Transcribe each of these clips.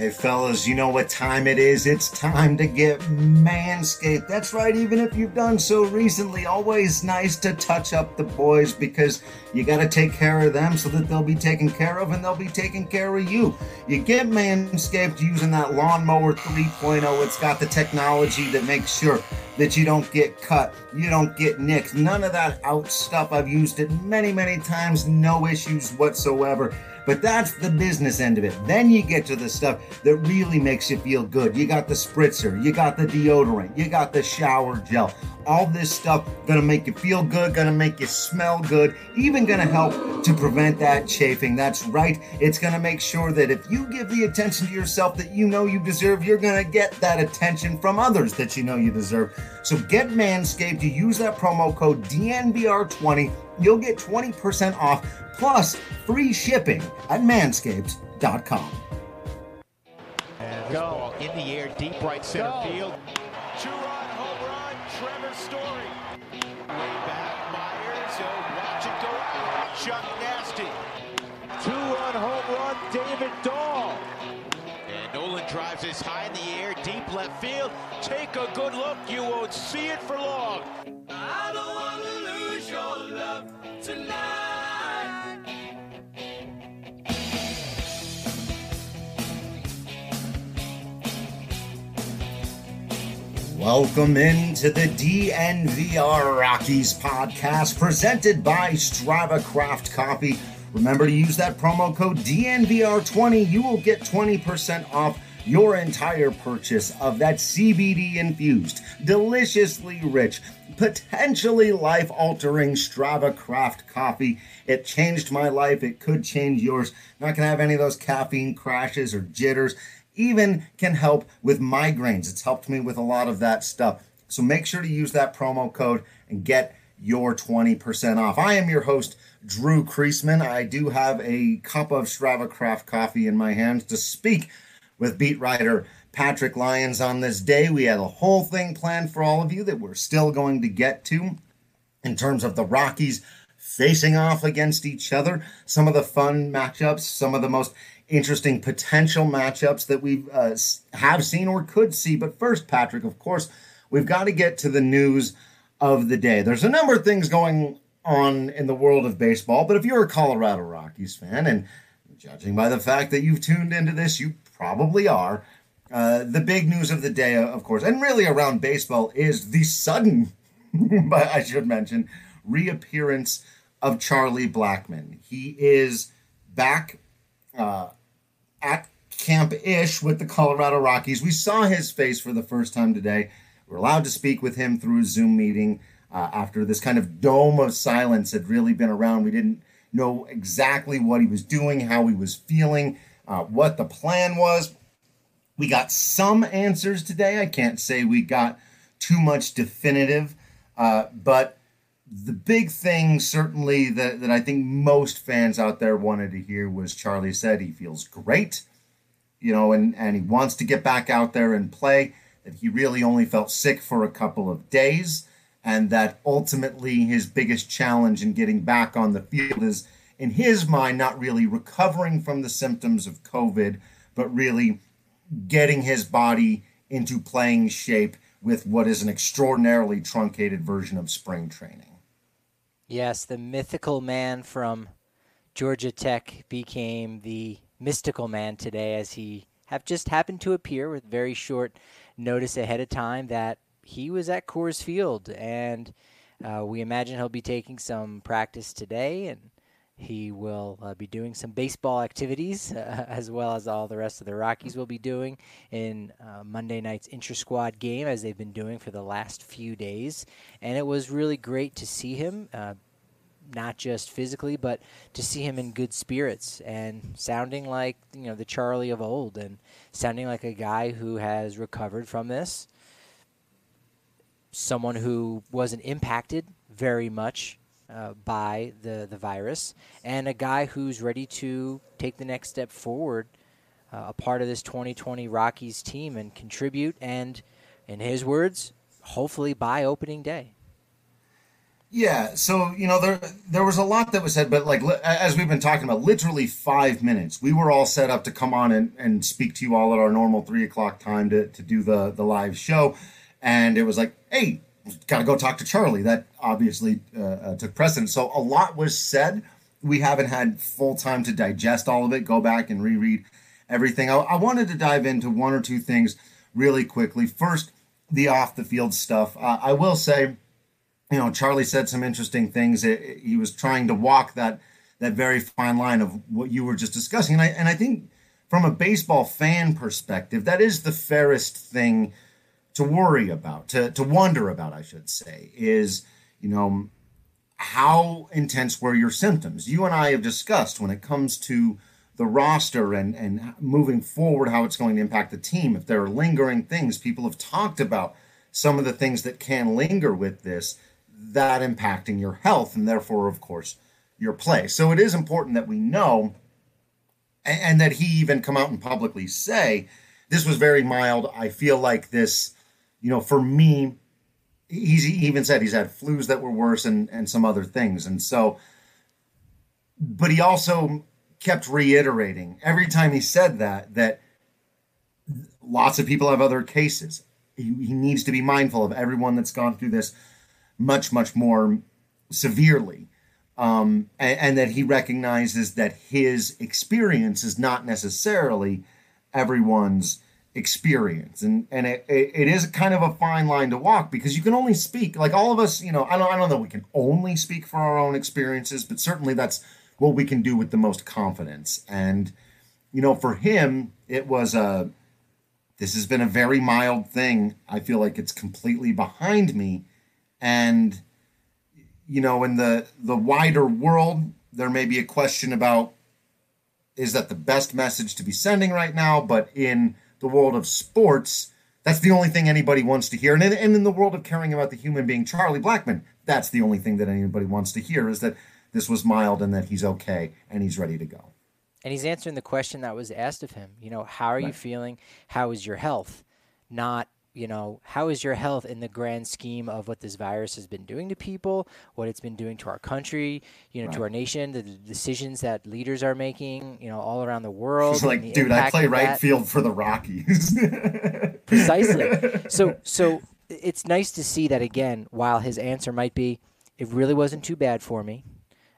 Hey, fellas, you know what time it is? It's time to get manscaped. That's right, even if you've done so recently, always nice to touch up the boys because you got to take care of them so that they'll be taken care of and they'll be taking care of you. You get manscaped using that lawnmower 3.0. It's got the technology that makes sure that you don't get cut, you don't get nicked, none of that out stuff. I've used it many, many times, no issues whatsoever. But that's the business end of it. Then you get to the stuff that really makes you feel good. You got the spritzer, you got the deodorant, you got the shower gel. All this stuff gonna make you feel good, gonna make you smell good, even gonna help to prevent that chafing. That's right. It's gonna make sure that if you give the attention to yourself that you know you deserve, you're gonna get that attention from others that you know you deserve. So get Manscaped. You use that promo code DNVR20. You'll get 20% off plus free shipping at manscaped.com. And go. ball in the air, deep right center go. field. Drives this high in the air, deep left field. Take a good look. You won't see it for long. I don't want to lose your love tonight. Welcome into the DNVR Rockies podcast presented by Strava Craft Coffee. Remember to use that promo code DNVR20. You will get 20% off your entire purchase of that CBD infused, deliciously rich, potentially life altering Strava Craft coffee. It changed my life. It could change yours. Not going to have any of those caffeine crashes or jitters even can help with migraines. It's helped me with a lot of that stuff. So make sure to use that promo code and get your 20% off. I am your host, Drew Creasman. I do have a cup of Strava Craft coffee in my hands to speak with beat writer Patrick Lyons on this day. We had a whole thing planned for all of you that we're still going to get to in terms of the Rockies facing off against each other, some of the fun matchups, some of the most interesting potential matchups that we uh, have seen or could see. But first, Patrick, of course, we've got to get to the news of the day. There's a number of things going on in the world of baseball, but if you're a Colorado Rockies fan, and judging by the fact that you've tuned into this, you probably are. Uh, the big news of the day, of course, and really around baseball, is the sudden, but I should mention, reappearance of Charlie Blackmon. He is back uh, at Camp Ish with the Colorado Rockies. We saw his face for the first time today. We're allowed to speak with him through a Zoom meeting uh, after this kind of dome of silence had really been around. We didn't know exactly what he was doing, how he was feeling, uh, what the plan was. We got some answers today. I can't say we got too much definitive, uh, but the big thing, certainly, that, that I think most fans out there wanted to hear was Charlie said he feels great, you know, and, and he wants to get back out there and play, that he really only felt sick for a couple of days, and that ultimately his biggest challenge in getting back on the field is, in his mind, not really recovering from the symptoms of COVID, but really getting his body into playing shape with what is an extraordinarily truncated version of spring training. Yes, the mythical man from Georgia Tech became the mystical man today as he have just happened to appear with very short notice ahead of time that he was at Coors Field and uh, we imagine he'll be taking some practice today and he will uh, be doing some baseball activities uh, as well as all the rest of the Rockies will be doing in uh, Monday night's intra squad game as they've been doing for the last few days. And it was really great to see him, uh, not just physically, but to see him in good spirits and sounding like you know the Charlie of old and sounding like a guy who has recovered from this. Someone who wasn't impacted very much uh, by the, the virus, and a guy who's ready to take the next step forward, uh, a part of this 2020 Rockies team, and contribute. And in his words, hopefully by opening day. Yeah, so you know there there was a lot that was said, but like as we've been talking about, literally five minutes. We were all set up to come on and, and speak to you all at our normal three o'clock time to, to do the the live show, and it was like, hey, got to go talk to Charlie. That obviously uh, uh, took precedence. So a lot was said. We haven't had full time to digest all of it. Go back and reread everything. I, I wanted to dive into one or two things really quickly. First, the off the field stuff. Uh, I will say you know, Charlie said some interesting things. He was trying to walk that that very fine line of what you were just discussing, and I and I think from a baseball fan perspective, that is the fairest thing to worry about, to to wonder about, I should say, is you know how intense were your symptoms? You and I have discussed when it comes to the roster and and moving forward, how it's going to impact the team. If there are lingering things, people have talked about some of the things that can linger with this that impacting your health and therefore, of course, your play. So it is important that we know and, and that he even come out and publicly say this was very mild. I feel like this, you know, for me, he's he even said he's had flus that were worse and and some other things. And so, but he also kept reiterating every time he said that that lots of people have other cases. He, he needs to be mindful of everyone that's gone through this much, much more severely. Um, and, and, that he recognizes that his experience is not necessarily everyone's experience. And, and it, it is kind of a fine line to walk because you can only speak, like all of us, you know, I don't, I don't know we can only speak for our own experiences, but certainly that's what we can do with the most confidence. And, you know, for him, it was a, this has been a very mild thing. I feel like it's completely behind me and you know in the the wider world there may be a question about is that the best message to be sending right now but in the world of sports that's the only thing anybody wants to hear. And in, and in the world of caring about the human being charlie blackmon that's the only thing that anybody wants to hear is that this was mild and that he's okay and he's ready to go. And he's answering the question that was asked of him you know how are right. you feeling? How is your health? Not you know, how is your health in the grand scheme of what this virus has been doing to people, what it's been doing to our country, you know, right. to our nation, the, the, decisions that leaders are making, you know, all around the world. like, dude, I play right that. field for the Rockies. Precisely. So, so it's nice to see that again. While his answer might be, it really wasn't too bad for me.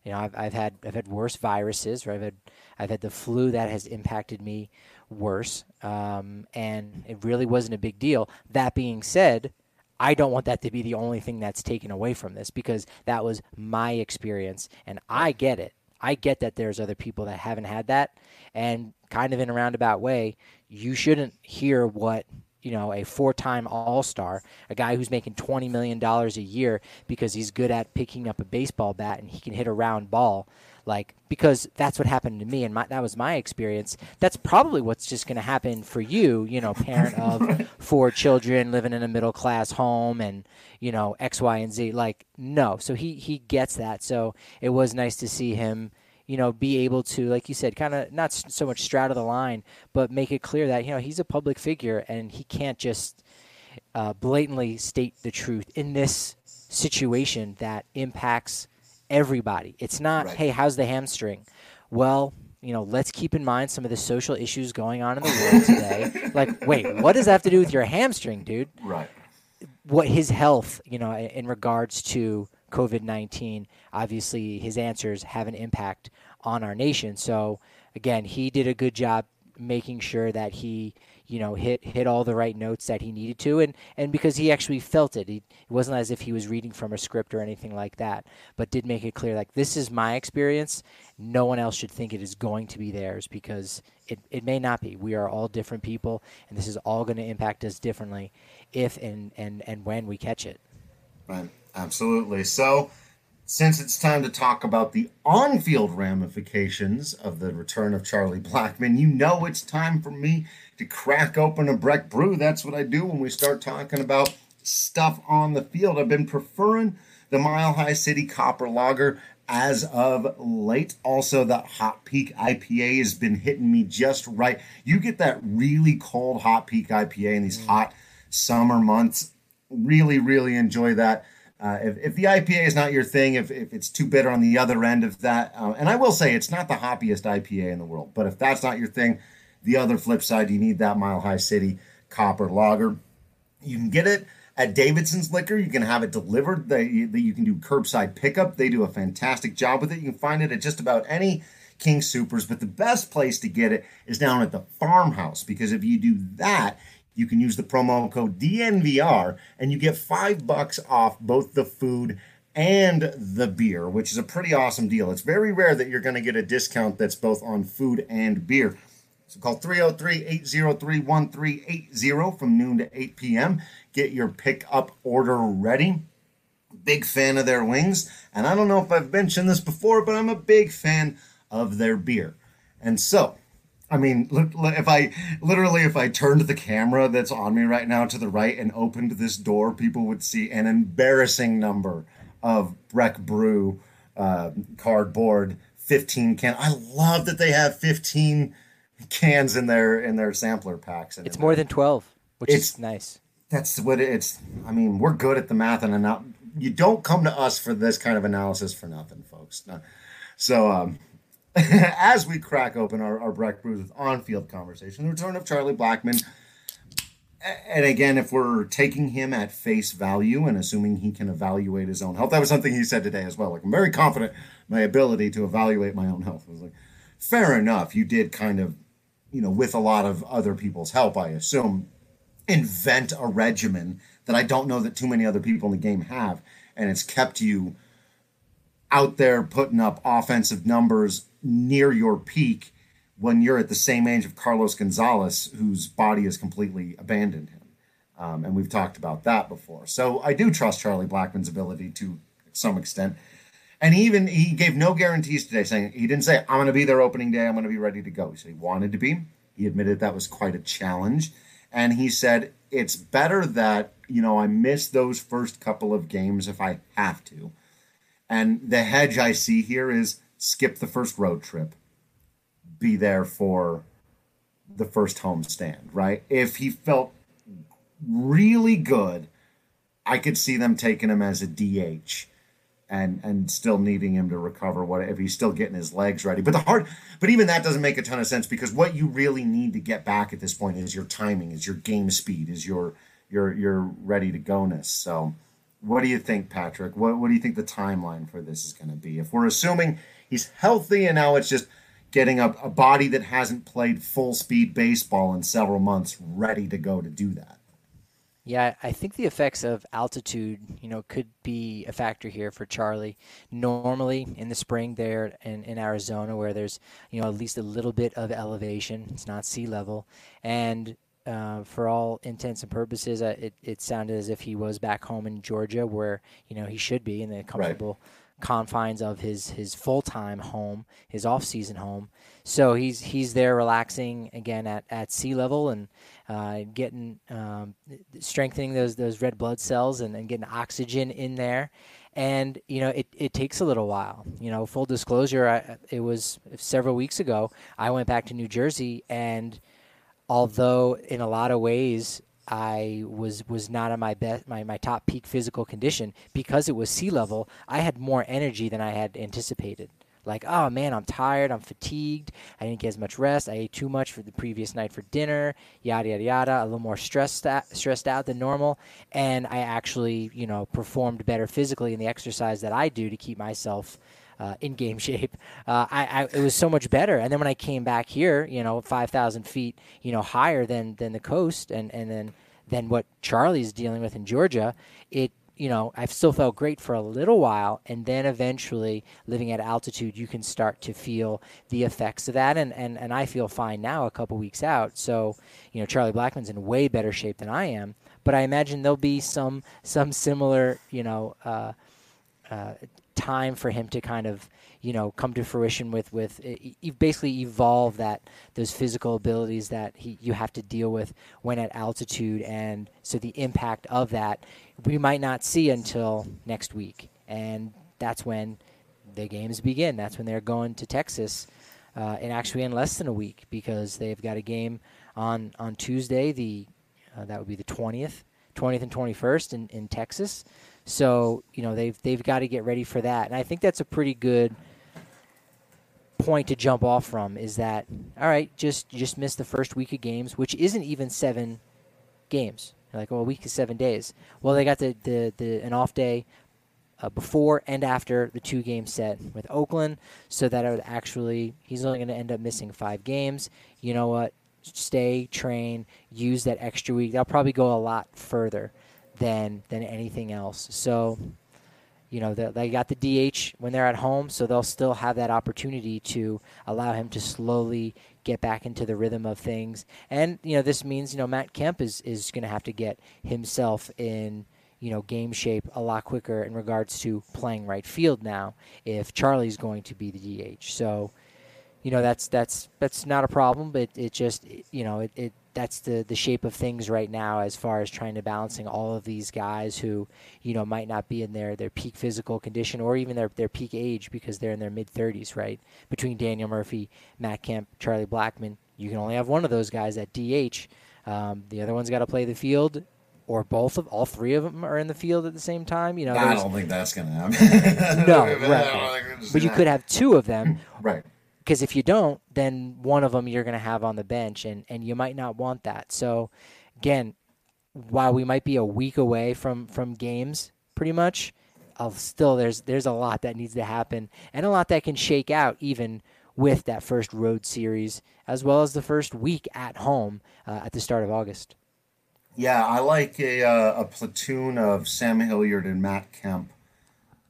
You know, I've, I've had I've had worse viruses, or I've had I've had the flu that has impacted me worse, um, and it really wasn't a big deal. That being said, I don't want that to be the only thing that's taken away from this because that was my experience, and I get it. I get that there's other people that haven't had that, and kind of in a roundabout way, you shouldn't hear what you know a four-time all-star a guy who's making 20 million dollars a year because he's good at picking up a baseball bat and he can hit a round ball. Like because that's what happened to me and my, that was my experience. That's probably what's just going to happen for you you know parent of four children living in a middle class home and you know x y and z. Like no. So he he gets that. So it was nice to see him you know be able to like you said kind of not so much straddle the line but make it clear that you know he's a public figure and he can't just uh, blatantly state the truth in this situation that impacts everybody. It's not, right. hey, how's the hamstring? Well, you know, let's keep in mind some of the social issues going on in the world today. like, wait, what does that have to do with your hamstring, dude? Right. What his health, you know, in regards to COVID 19, obviously his answers have an impact on our nation. So, again, he did a good job making sure that he you know hit hit all the right notes that he needed to and and because he actually felt it. He, it wasn't as if he was reading from a script or anything like that but did make it clear like this is my experience. No one else should think it is going to be theirs because it, it may not be. We are all different people and this is all going to impact us differently if and and and when we catch it. Right absolutely so since it's time to talk about the on field ramifications of the return of Charlie Blackmon, you know it's time for me to crack open a Breck brew. That's what I do when we start talking about stuff on the field. I've been preferring the Mile High City Copper Lager as of late. Also, the Hot Peak IPA has been hitting me just right. You get that really cold Hot Peak IPA in these mm. hot summer months. Really, really enjoy that. Uh, if, if the IPA is not your thing, if, if it's too bitter on the other end of that, uh, and I will say it's not the hoppiest IPA in the world, but if that's not your thing, the other flip side, you need that Mile High City copper lager. You can get it at Davidson's Liquor. You can have it delivered. They, you can do curbside pickup. They do a fantastic job with it. You can find it at just about any King Supers, but the best place to get it is down at the farmhouse because if you do that, you can use the promo code DNVR and you get five bucks off both the food and the beer, which is a pretty awesome deal. It's very rare that you're going to get a discount that's both on food and beer. So call 303 803 1380 from noon to 8 p.m. Get your pickup order ready. Big fan of their wings. And I don't know if I've mentioned this before, but I'm a big fan of their beer. And so, I mean, if I literally, if I turned the camera that's on me right now to the right and opened this door, people would see an embarrassing number of Breck Brew uh, cardboard 15 can. I love that they have 15 cans in their in their sampler packs. It's more than 12, which is nice. That's what it's. I mean, we're good at the math, and not. You don't come to us for this kind of analysis for nothing, folks. So, um, as we crack open our, our Breck Brews with on-field conversation, the return of Charlie Blackmon. And again, if we're taking him at face value and assuming he can evaluate his own health, that was something he said today as well. Like I'm very confident my ability to evaluate my own health. I was like, fair enough. You did kind of, you know, with a lot of other people's help, I assume, invent a regimen that I don't know that too many other people in the game have, and it's kept you out there putting up offensive numbers near your peak when you're at the same age of Carlos Gonzalez, whose body has completely abandoned him. Um, and we've talked about that before. So I do trust Charlie Blackmon's ability to some extent. And even he gave no guarantees today, saying he didn't say I'm going to be there opening day. I'm going to be ready to go. He said he wanted to be. He admitted that was quite a challenge, and he said it's better that you know I miss those first couple of games if I have to. And the hedge I see here is skip the first road trip, be there for the first home stand, right? If he felt really good, I could see them taking him as a DH and and still needing him to recover what if he's still getting his legs ready. But the hard but even that doesn't make a ton of sense because what you really need to get back at this point is your timing, is your game speed, is your your your ready to go ness. So what do you think, Patrick? What what do you think the timeline for this is going to be? If we're assuming He's healthy, and now it's just getting a, a body that hasn't played full speed baseball in several months ready to go to do that. Yeah, I think the effects of altitude, you know, could be a factor here for Charlie. Normally in the spring there in, in Arizona where there's, you know, at least a little bit of elevation, it's not sea level. And uh, for all intents and purposes, uh, it, it sounded as if he was back home in Georgia where, you know, he should be in a comfortable right confines of his his full time home, his off season home. So he's he's there relaxing again at, at sea level and uh, getting um, strengthening those those red blood cells and, and getting oxygen in there. And you know it, it takes a little while. You know, full disclosure, I, it was several weeks ago. I went back to New Jersey, and although in a lot of ways I was was not on my best my, my top peak physical condition because it was sea level. I had more energy than I had anticipated. Like, oh man, I'm tired, I'm fatigued, I didn't get as much rest, I ate too much for the previous night for dinner, yada yada yada, a little more stressed out, stressed out than normal, and I actually, you know, performed better physically in the exercise that I do to keep myself uh, in game shape. Uh, I, I, it was so much better. And then when I came back here, you know, five thousand feet, you know, higher than than the coast, and and then than what Charlie's dealing with in Georgia, it you know, I've still felt great for a little while, and then eventually, living at altitude, you can start to feel the effects of that. And, and, and I feel fine now, a couple weeks out. So, you know, Charlie Blackmon's in way better shape than I am. But I imagine there'll be some some similar, you know, uh, uh, time for him to kind of you know come to fruition with with you basically evolve that those physical abilities that he, you have to deal with when at altitude. And so the impact of that we might not see until next week. And that's when the games begin. That's when they're going to Texas uh, and actually in less than a week because they've got a game on on Tuesday the uh, that would be the 20th 20th and 21st in, in Texas So you know they've they've got to get ready for that, and I think that's a pretty good point to jump off from. Is that all right? Just just missed the first week of games, which isn't even seven games. You're like, well, a week is seven days. Well, they got the the, the an off day uh, before and after the two game set with Oakland, so that it would actually he's only going to end up missing five games. You know what? Stay, train, use that extra week. They'll probably go a lot further than than anything else. So, you know, the, they got the DH when they're at home, so they'll still have that opportunity to allow him to slowly get back into the rhythm of things. And you know, this means you know Matt Kemp is is going to have to get himself in you know game shape a lot quicker in regards to playing right field now if Charlie's going to be the DH. So, you know, that's that's that's not a problem, but it just you know it, it that's the the shape of things right now as far as trying to balancing all of these guys who you know might not be in their their peak physical condition or even their their peak age because they're in their mid 30s right? Between Daniel Murphy Matt Kemp Charlie Blackmon, you can only have one of those guys at DH um, the other one's got to play the field or both of all three of them are in the field at the same time you know I don't think that's going to happen. no right. but you could have two of them right because if you don't, then one of them you're going to have on the bench, and, and you might not want that. So, again, while we might be a week away from, from games, pretty much, I'll still there's there's a lot that needs to happen, and a lot that can shake out even with that first road series, as well as the first week at home uh, at the start of August. Yeah, I like a, uh, a platoon of Sam Hilliard and Matt Kemp.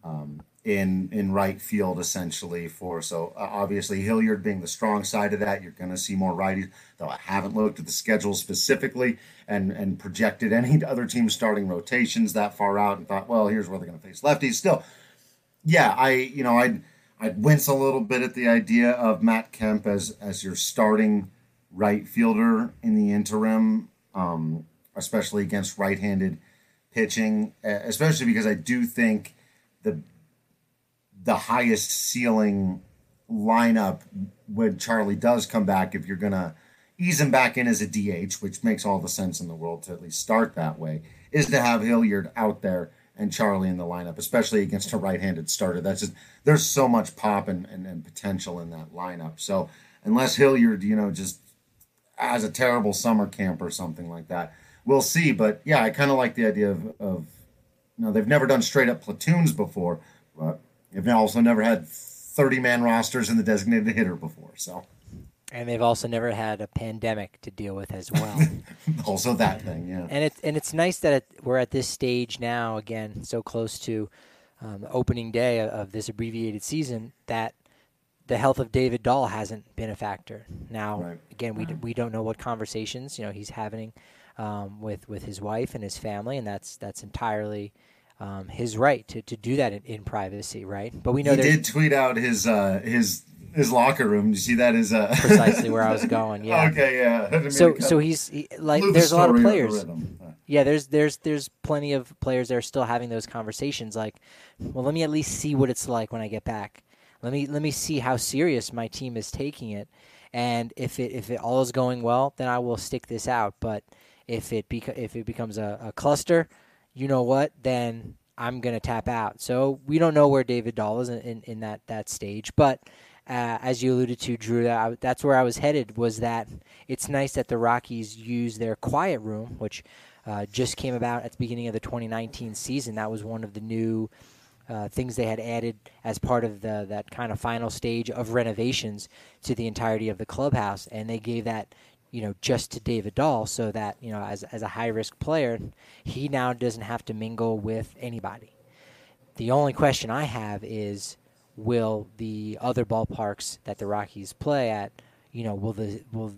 Um, in in right field essentially for so uh, obviously Hilliard being the strong side of that you're going to see more righties though I haven't looked at the schedule specifically and and projected any other teams starting rotations that far out and thought well here's where they're going to face lefties. Still yeah I you know I'd I'd wince a little bit at the idea of Matt Kemp as as your starting right fielder in the interim um, especially against right-handed pitching especially because I do think the the highest ceiling lineup when Charlie does come back if you're going to ease him back in as a DH, which makes all the sense in the world to at least start that way, is to have Hilliard out there and Charlie in the lineup, especially against a right-handed starter. That's just there's so much pop and, and, and potential in that lineup. So unless Hilliard, you know, just has a terrible summer camp or something like that, we'll see. But yeah, I kind of like the idea of, of you know, they've never done straight up platoons before, but They've also never had 30 man rosters in the designated hitter before. So, and they've also never had a pandemic to deal with as well. also that thing, yeah. And it's and it's nice that it, we're at this stage now again, so close to um, opening day of, of this abbreviated season that the health of David Dahl hasn't been a factor. Now, right. again, we we don't know what conversations you know he's having um, with with his wife and his family, and that's that's entirely um, his right to, to do that in, in, privacy, right? But we know he did tweet out his uh, his his locker room. You see that? Is uh... precisely where I was going. Yeah. okay. Yeah. So so he's he, like there's a lot of players. yeah, there's there's there's plenty of players that are still having those conversations. Like, well, let me at least see what it's like when I get back. Let me let me see how serious my team is taking it, and if it if it all is going well, then I will stick this out. But if it beca- if it becomes a, a cluster, you know what, then I'm going to tap out. So we don't know where David Dahl is in, in, in that, that stage. But uh, as you alluded to, Drew, that that's where I was headed was that it's nice that the Rockies use their quiet room, which uh, just came about at the beginning of the 2019 season. That was one of the new uh, things they had added as part of the that kind of final stage of renovations to the entirety of the clubhouse, and they gave that you know, just to David Dahl, so that you know, as as a high risk player, he now doesn't have to mingle with anybody. The only question I have is, will the other ballparks that the Rockies play at, you know, will the will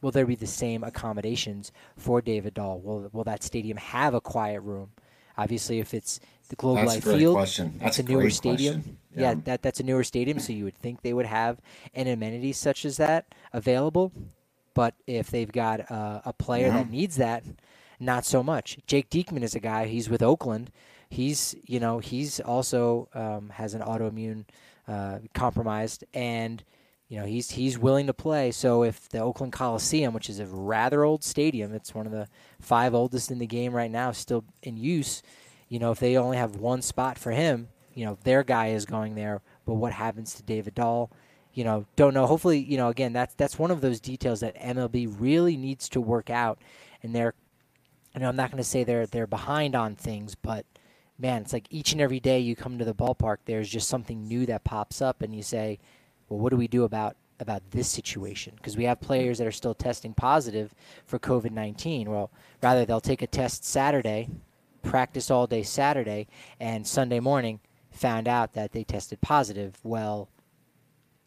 will there be the same accommodations for David Dahl? Will will that stadium have a quiet room? Obviously, if it's the Globe Life Field, question. that's, that's a newer stadium. Yeah. yeah, that that's a newer stadium, so you would think they would have an amenity such as that available. But if they've got a, a player yeah. that needs that, not so much. Jake Diekman is a guy. He's with Oakland. He's you know he's also um, has an autoimmune uh, compromised and you know he's he's willing to play. So if the Oakland Coliseum, which is a rather old stadium, it's one of the five oldest in the game right now, still in use. You know, if they only have one spot for him, you know, their guy is going there. But what happens to David Dahl? You know, don't know. Hopefully, you know, again, that's that's one of those details that MLB really needs to work out, and they're, you know, I'm not going to say they're they're behind on things, but man, it's like each and every day you come to the ballpark, there's just something new that pops up, and you say, well, what do we do about about this situation? Because we have players that are still testing positive for COVID 19. Well, rather they'll take a test Saturday, practice all day Saturday, and Sunday morning found out that they tested positive. Well,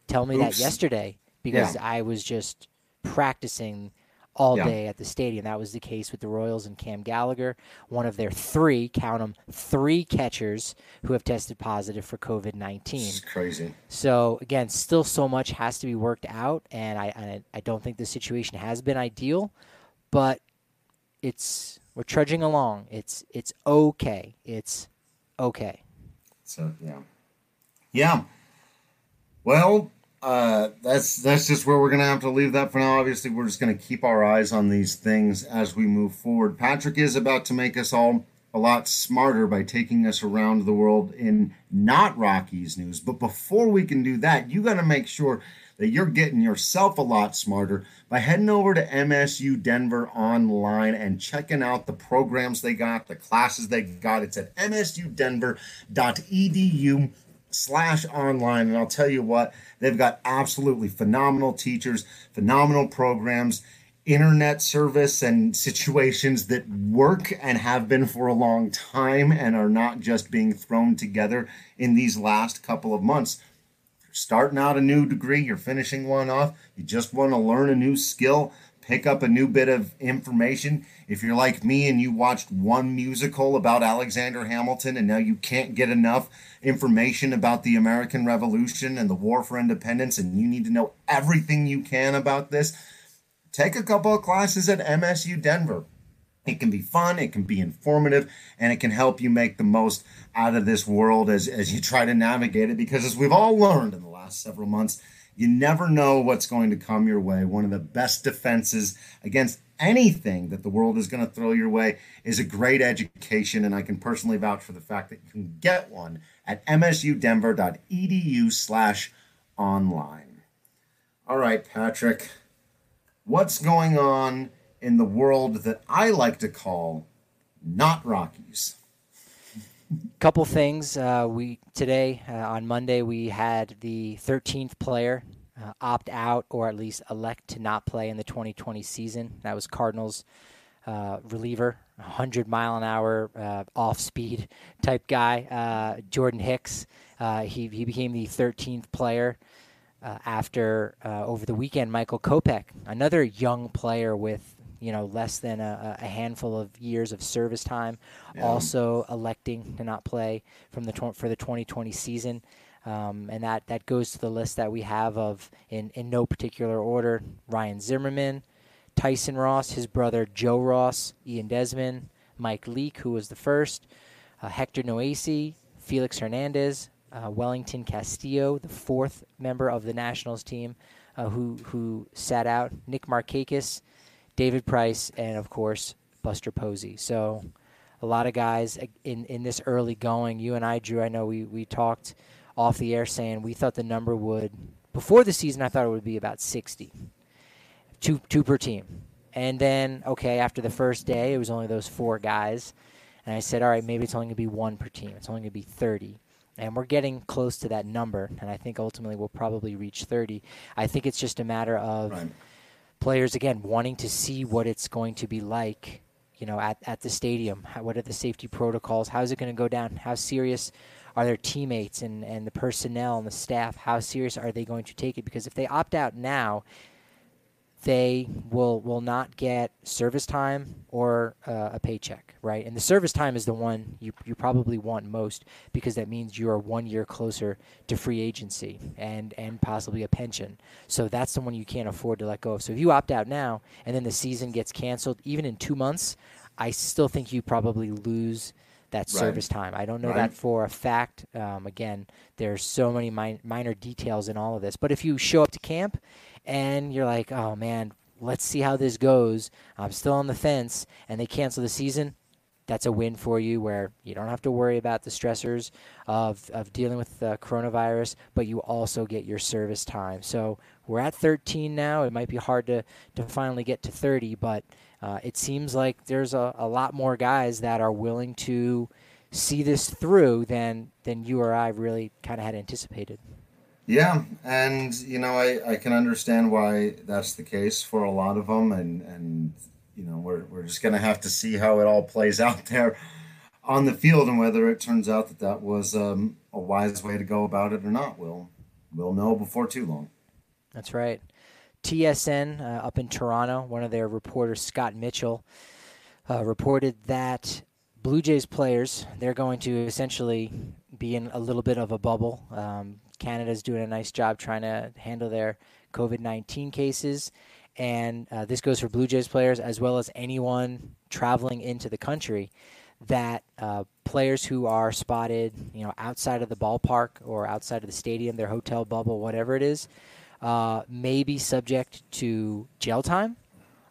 tell me Oops. that yesterday because Yeah. I was just practicing all Yeah. day at the stadium. That was the case with the Royals and Cam Gallagher, one of their three, count them, three catchers who have tested positive for COVID 19. Crazy. So again, still so much has to be worked out, and I and I, I don't think the situation has been ideal, but it's we're trudging along. It's it's okay. It's okay. So yeah, yeah. Well, uh, that's that's just where we're gonna have to leave that for now. Obviously, we're just gonna keep our eyes on these things as we move forward. Patrick is about to make us all a lot smarter by taking us around the world in not Rockies news. But before we can do that, you got to make sure that you're getting yourself a lot smarter by heading over to MSU Denver online and checking out the programs they got, the classes they got. It's at msudenver.edu slash online and i'll tell you what they've got absolutely phenomenal teachers phenomenal programs internet service and situations that work and have been for a long time and are not just being thrown together in these last couple of months. You're starting out a new degree you're finishing one off. You just want to learn a new skill pick up a new bit of information. If you're like me and you watched one musical about Alexander Hamilton and now you can't get enough information about the American Revolution and the War for Independence and you need to know everything you can about this, take a couple of classes at MSU Denver. It can be fun, it can be informative, and it can help you make the most out of this world as, as you try to navigate it. Because as we've all learned in the last several months, you never know what's going to come your way. One of the best defenses against anything that the world is going to throw your way is a great education, and I can personally vouch for the fact that you can get one at msudenver.edu slash online. All right, Patrick, what's going on in the world that I like to call not Rockies? Couple things. Uh, we today uh, on Monday we had the 13th player uh, opt out or at least elect to not play in the 2020 season. That was Cardinals uh, reliever, 100 mile an hour uh, off speed type guy, uh, Jordan Hicks. He he became the 13th player. After over the weekend, Michael Kopech, another young player with you know less than a, a handful of years of service time, Yeah. also electing to not play from the tw- for the 2020 season, um, and that that goes to the list that we have of in in no particular order: Ryan Zimmerman, Tyson Ross, his brother Joe Ross, Ian Desmond, Mike Leake, who was the first, uh, Hector Noesi, Felix Hernandez, uh, Wellington Castillo, the fourth member of the Nationals team, uh, who who sat out, Nick Markakis, David Price, and of course Buster Posey. So a lot of guys in in this early going. You and I, Drew, I know we we talked off the air saying we thought the number would before the season. I thought it would be about sixty two two per team. And then okay, after the first day, it was only those four guys, and I said, all right, maybe it's only gonna be one per team. It's only gonna be thirty. And we're getting close to that number, and I think ultimately we'll probably reach 30. I think it's just a matter of Right. Players again wanting to see what it's going to be like, you know, at, at the stadium. How, what are the safety protocols? How's it going to go down? How serious are their teammates and, and the personnel and the staff? How serious are they going to take it? Because if they opt out now, they will will not get service time or uh, a paycheck, right? And the service time is the one you you probably want most because that means you are one year closer to free agency and and possibly a pension. So that's the one you can't afford to let go of. So if you opt out now and then the season gets canceled, even in two months, I still think you probably lose that Right. service time. I don't know Right. that for a fact. Um, again, there's so many min- minor details in all of this. But if you show up to camp and you're like, oh man, let's see how this goes. I'm still on the fence, and they cancel the season. that's a win for you where you don't have to worry about the stressors of, of dealing with the coronavirus, but you also get your service time. So we're at 13 now. It might be hard to, to finally get to 30, but uh, it seems like there's a, a lot more guys that are willing to see this through than, than you or I really kind of had anticipated. Yeah, and you know I, I can understand why that's the case for a lot of them, and and you know we're we're just gonna have to see how it all plays out there on the field and whether it turns out that that was um, a wise way to go about it or not. We'll we'll know before too long. That's right. TSN uh, up in Toronto, one of their reporters, Scott Mitchell, uh, reported that Blue Jays players they're going to essentially be in a little bit of a bubble. Um, Canada's doing a nice job trying to handle their COVID 19 cases. And uh, this goes for Blue Jays players as well as anyone traveling into the country. That uh, players who are spotted, you know, outside of the ballpark or outside of the stadium, their hotel bubble, whatever it is, uh, may be subject to jail time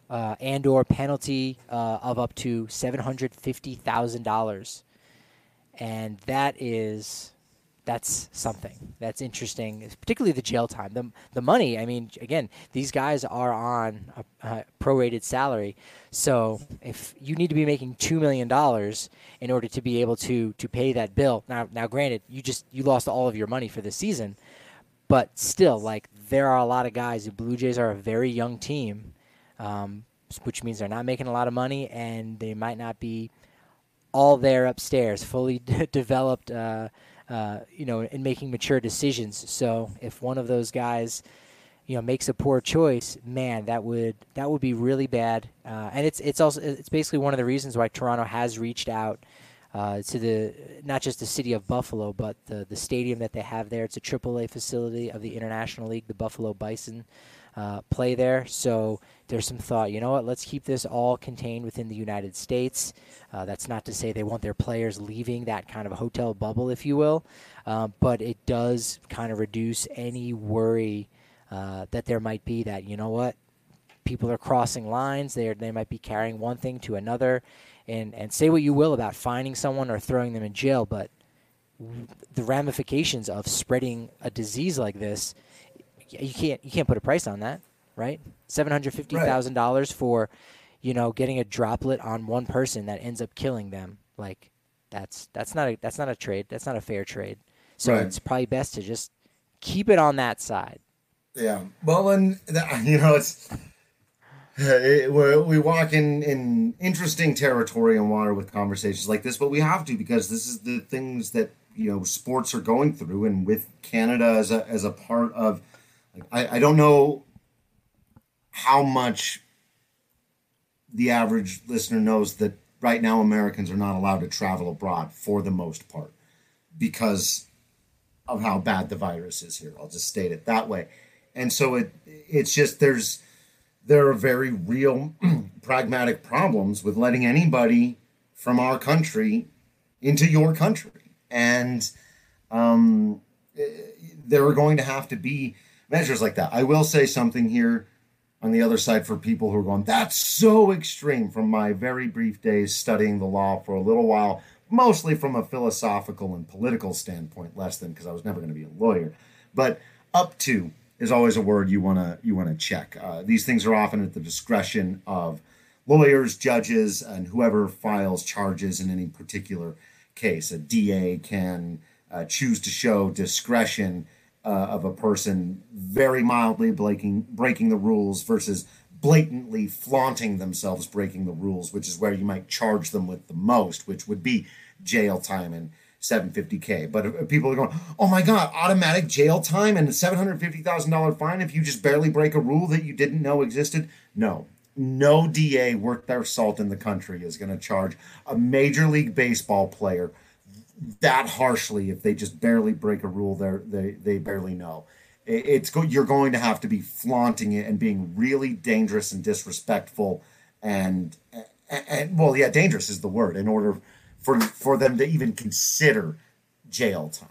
uh, and or penalty uh, of up to seven hundred fifty thousand dollars, and that is that's something that's interesting, particularly the jail time. The, the money, I mean, again, these guys are on a, a prorated salary. So if you need to be making $2 million in order to be able to, to pay that bill, now, now granted, you just, you lost all of your money for the season, but still, like, there are a lot of guys. The Blue Jays are a very young team, um, which means they're not making a lot of money and they might not be all there upstairs, fully developed, uh, uh, you know, in making mature decisions. So if one of those guys, you know, makes a poor choice, man, that would that would be really bad. Uh, and it's it's also it's basically one of the reasons why Toronto has reached out uh, to the not just the city of Buffalo, but the the stadium that they have there. It's a AAA facility of the International League, the Buffalo Bison uh, play there. So there's some thought, you know what, let's keep this all contained within the United States. Uh, that's not to say they want their players leaving that kind of hotel bubble, if you will, uh, but it does kind of reduce any worry uh, that there might be that, you know what, people are crossing lines, they they might be carrying one thing to another. And, and say what you will about finding someone or throwing them in jail, but the ramifications of spreading a disease like this you can't you can't put a price on that, right? Seven hundred fifty thousand right. dollars for, you know, getting a droplet on one person that ends up killing them. Like, that's that's not a that's not a trade. That's not a fair trade. So right. it's probably best to just keep it on that side. Yeah. Well, and you know, it's it, we walk in in interesting territory and water with conversations like this, but we have to because this is the things that you know sports are going through, and with Canada as a as a part of I, I don't know how much the average listener knows that right now Americans are not allowed to travel abroad for the most part because of how bad the virus is here. I'll just state it that way. And so it it's just there's there are very real pragmatic problems with letting anybody from our country into your country. And um, eh, there are going to have to be measures like that. I will say something here on the other side for people who are going, that's so extreme from my very brief days studying the law for a little while, mostly from a philosophical and political standpoint, less than because I was never going to be a lawyer. But up to is always a word you want to you want to check. Uh, these things are often at the discretion of lawyers, judges, and whoever files charges in any particular case. A DA can uh, choose to show discretion uh, of a person very mildly breaking breaking the rules versus blatantly flaunting themselves breaking the rules, which is where you might charge them with the most, which would be jail time and 750k. But uh, people are going, "Oh my god, automatic jail time and a $750,000 fine if you just barely break a rule that you didn't know existed?" No. No DA worth their salt in the country is going to charge a major league baseball player that harshly if they just barely break a rule they they barely know it's go, you're going to have to be flaunting it and being really dangerous and disrespectful and, and, and well yeah dangerous is the word in order for for them to even consider jail time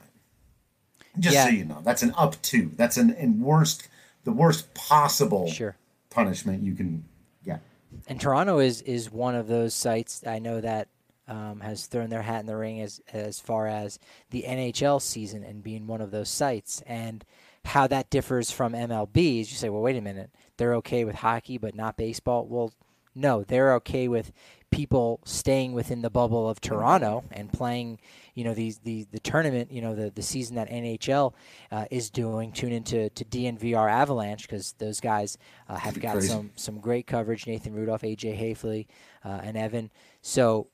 just yeah. so you know that's an up to that's an in worst the worst possible sure. punishment you can get and toronto is is one of those sites i know that um, has thrown their hat in the ring as as far as the NHL season and being one of those sites and how that differs from MLB is you say, well, wait a minute, they're okay with hockey but not baseball. Well, no, they're okay with people staying within the bubble of Toronto and playing, you know, these the the tournament, you know, the the season that NHL uh, is doing. Tune into to DNVR Avalanche because those guys uh, have got crazy. some some great coverage. Nathan Rudolph, AJ Haefele, uh, and Evan. So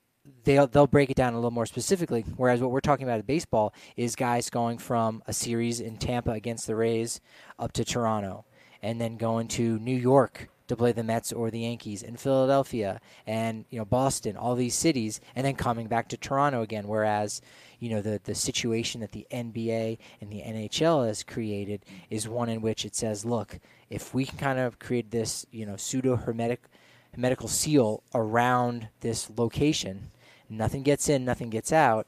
they'll they'll break it down a little more specifically. Whereas what we're talking about at baseball is guys going from a series in Tampa against the Rays up to Toronto, and then going to New York to play the Mets or the Yankees, in Philadelphia, and you know Boston, all these cities, and then coming back to Toronto again. Whereas you know the the situation that the NBA and the NHL has created is one in which it says, look, if we can kind of create this you know pseudo hermetic medical seal around this location. Nothing gets in, nothing gets out.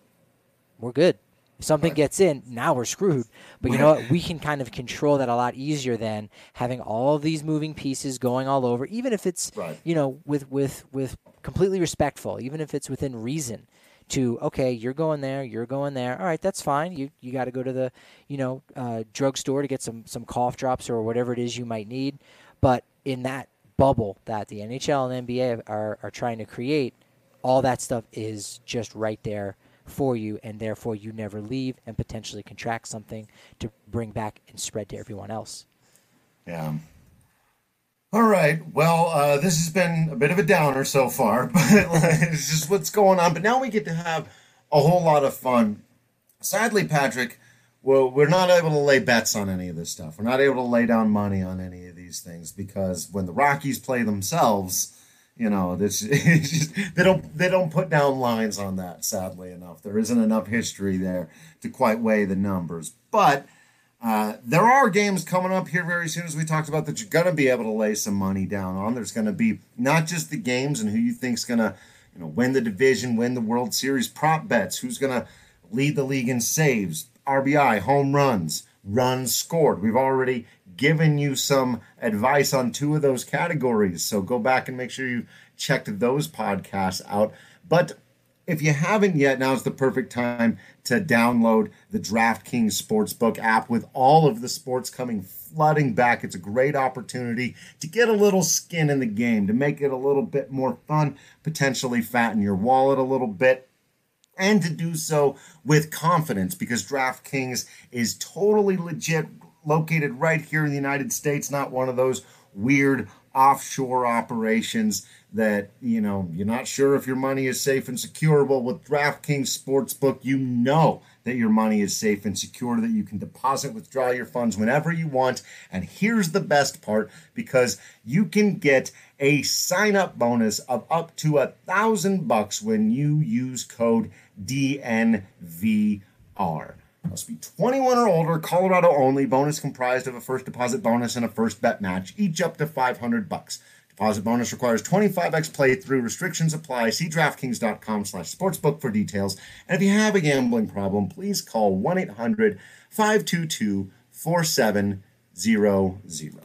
We're good. If something gets in, now we're screwed. But you know what? We can kind of control that a lot easier than having all of these moving pieces going all over, even if it's Right. you know with with with completely respectful, even if it's within reason. To okay, you're going there, you're going there. All right, that's fine. You you got to go to the you know uh, drugstore to get some some cough drops or whatever it is you might need. But in that bubble that the NHL and NBA are, are trying to create, all that stuff is just right there for you, and therefore you never leave and potentially contract something to bring back and spread to everyone else. Yeah. All right. Well, uh, this has been a bit of a downer so far, but it's just what's going on. But now we get to have a whole lot of fun. Sadly, Patrick, well, we're not able to lay bets on any of this stuff. We're not able to lay down money on any of these things because when the Rockies play themselves, you know, this just, they don't they don't put down lines on that. Sadly enough, there isn't enough history there to quite weigh the numbers, but. Uh, there are games coming up here very soon, as we talked about, that you're going to be able to lay some money down on. There's going to be not just the games and who you think's going to, you know, win the division, win the World Series, prop bets, who's going to lead the league in saves, RBI, home runs, runs scored. We've already given you some advice on two of those categories, so go back and make sure you checked those podcasts out. But if you haven't yet, now's the perfect time to download the DraftKings Sportsbook app with all of the sports coming flooding back. It's a great opportunity to get a little skin in the game, to make it a little bit more fun, potentially fatten your wallet a little bit and to do so with confidence because DraftKings is totally legit, located right here in the United States, not one of those weird offshore operations that you know you're not sure if your money is safe and secure. Well, with DraftKings Sportsbook, you know that your money is safe and secure, that you can deposit, withdraw your funds whenever you want. And here's the best part because you can get a sign up bonus of up to a thousand bucks when you use code DNVR. Must be 21 or older, Colorado only. Bonus comprised of a first deposit bonus and a first bet match, each up to 500 bucks. Deposit bonus requires 25x playthrough. Restrictions apply. See DraftKings.com slash sportsbook for details. And if you have a gambling problem, please call 1-800-522-4700.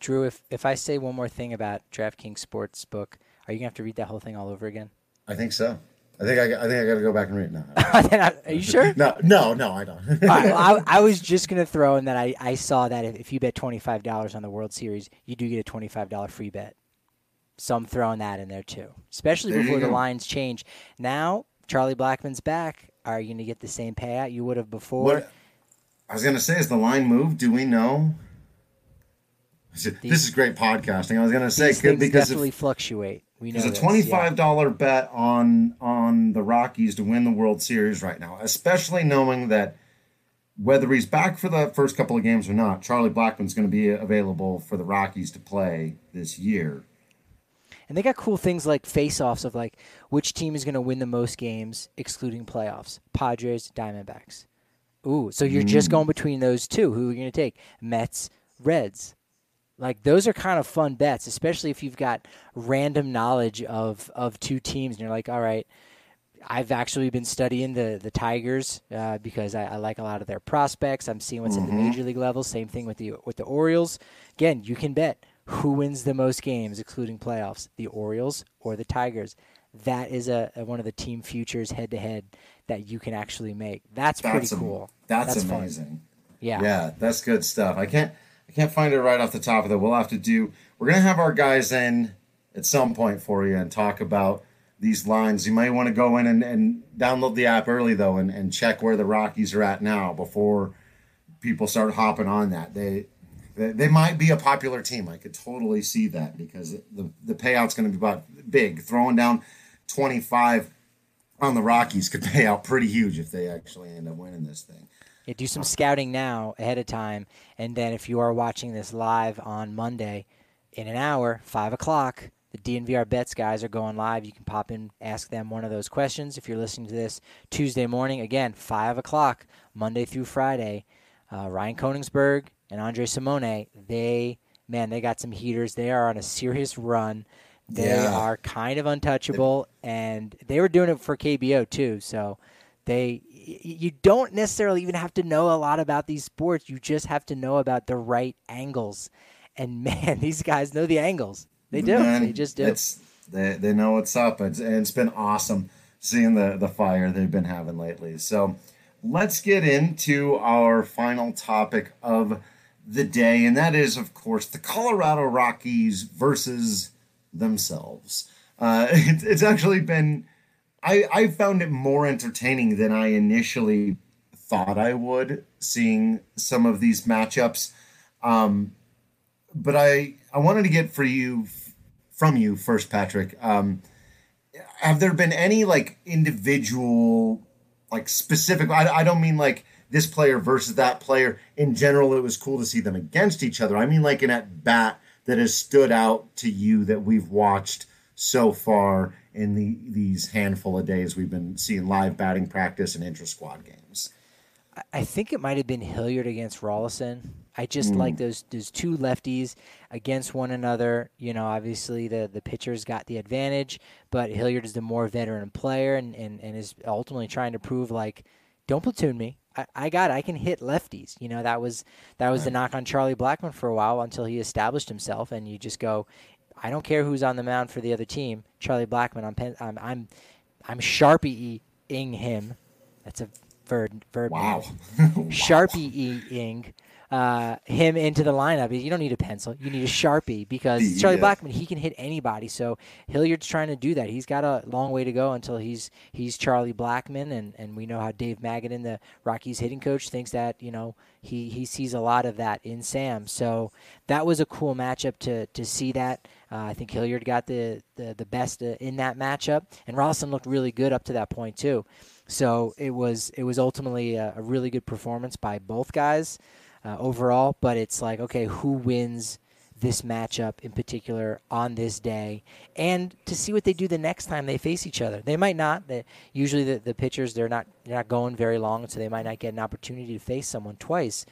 Drew, if, if I say one more thing about DraftKings Sportsbook, are you going to have to read that whole thing all over again? I think so. I think I, I think I got to go back and read it now. are you sure? no, no, no, I don't. Right, well, I, I was just going to throw in that I, I saw that if, if you bet $25 on the World Series, you do get a $25 free bet. So I'm throwing that in there too, especially There before the lines change. Now, Charlie Blackmon's back. Are you going to get the same payout you would have before? What I was gonna say is the line moved. Do we know? This is great podcasting. I was gonna say These could, because definitely if, fluctuate. We know there's a twenty-five yeah. bet on on the Rockies to win the World Series right now, especially knowing that whether he's back for the first couple of games or not, Charlie Blackmon's going to be available for the Rockies to play this year. And they got cool things like face-offs of like which team is going to win the most games, excluding playoffs. Padres, Diamondbacks. Ooh, so you're just mm. going between those two. Who are you going to take? Mets, Reds. Like those are kind of fun bets, especially if you've got random knowledge of of two teams, and you're like, all right. I've actually been studying the the Tigers uh, because I, I like a lot of their prospects. I'm seeing what's at the major league level. Same thing with the with the Orioles. Again, you can bet who wins the most games, excluding playoffs, the Orioles or the Tigers. that is a, a one of the team futures head to head that you can actually make. That's, That's pretty am- cool. That's, That's fun. amazing. Yeah. Yeah, that's good stuff. I can't I can't find it right off the top of it. We'll have to do we're gonna have our guys in at some point for you and talk about these lines. You might want to go in and, and download the app early though and, and check where the Rockies are at now before people start hopping on that. They they, they might be a popular team. I could totally see that because the the payout's going to be about big. Throwing down 25 on the Rockies could pay out pretty huge if they actually end up winning this thing. Yeah, do some scouting now ahead of time, and then if you are watching this live on Monday, in an hour, five o'clock, the DNVR bets guys are going live. You can pop in, ask them one of those questions. If you're listening to this Tuesday morning, again, five o'clock, Monday through Friday, uh, Ryan Koenigsberg and Andre Simone, they man, they got some heaters. They are on a serious run. They Yeah. are kind of untouchable, and they were doing it for KBO too. So they you don't necessarily even have to know a lot about these sports. You just have to know about the right angles. And man, these guys know the angles. They do. Man, they just do. It's they, they know what's up. It's and it's been awesome seeing the the fire they've been having lately. So let's get into our final topic of the day, and that is, of course, the Colorado Rockies versus themselves. Uh, it, it's actually been I I found it more entertaining than I initially thought I would. Seeing some of these matchups. Um, but I I wanted to get for you from you first, Patrick. Um, have there been any like individual, like specific? I, I don't mean like this player versus that player. In general, it was cool to see them against each other. I mean like an at bat that has stood out to you that we've watched so far in the these handful of days we've been seeing live batting practice and intra squad games. I think it might have been Hilliard against Rolison. I just like mm. those those two lefties against one another. You know, obviously the the pitcher's got the advantage, but Hilliard is the more veteran player and, and, and is ultimately trying to prove like, don't platoon me. I, I got it. I can hit lefties. You know, that was that was the knock on Charlie Blackmon for a while until he established himself and you just go, I don't care who's on the mound for the other team. Charlie Blackmon, I'm pen, I'm I'm, I'm sharpie-ing him. That's a verb. verb Wow. Sharpie-ing uh, him into the lineup. You don't need a pencil. You need a Sharpie because Charlie Blackmon, he can hit anybody. So Hilliard's trying to do that. He's got a long way to go until he's he's Charlie Blackmon, and, and we know how Dave Magadan, the Rockies hitting coach, thinks that you know he, he sees a lot of that in Sam. So that was a cool matchup to to see that. Uh, I think Hilliard got the the, the best uh, in that matchup, and Rolison looked really good up to that point too. So it was it was ultimately a, a really good performance by both guys uh, overall. But it's like, okay, who wins this matchup in particular on this day, and to see what they do the next time they face each other. They might not. They, usually, the, the pitchers they're not they're not going very long, so they might not get an opportunity to face someone twice.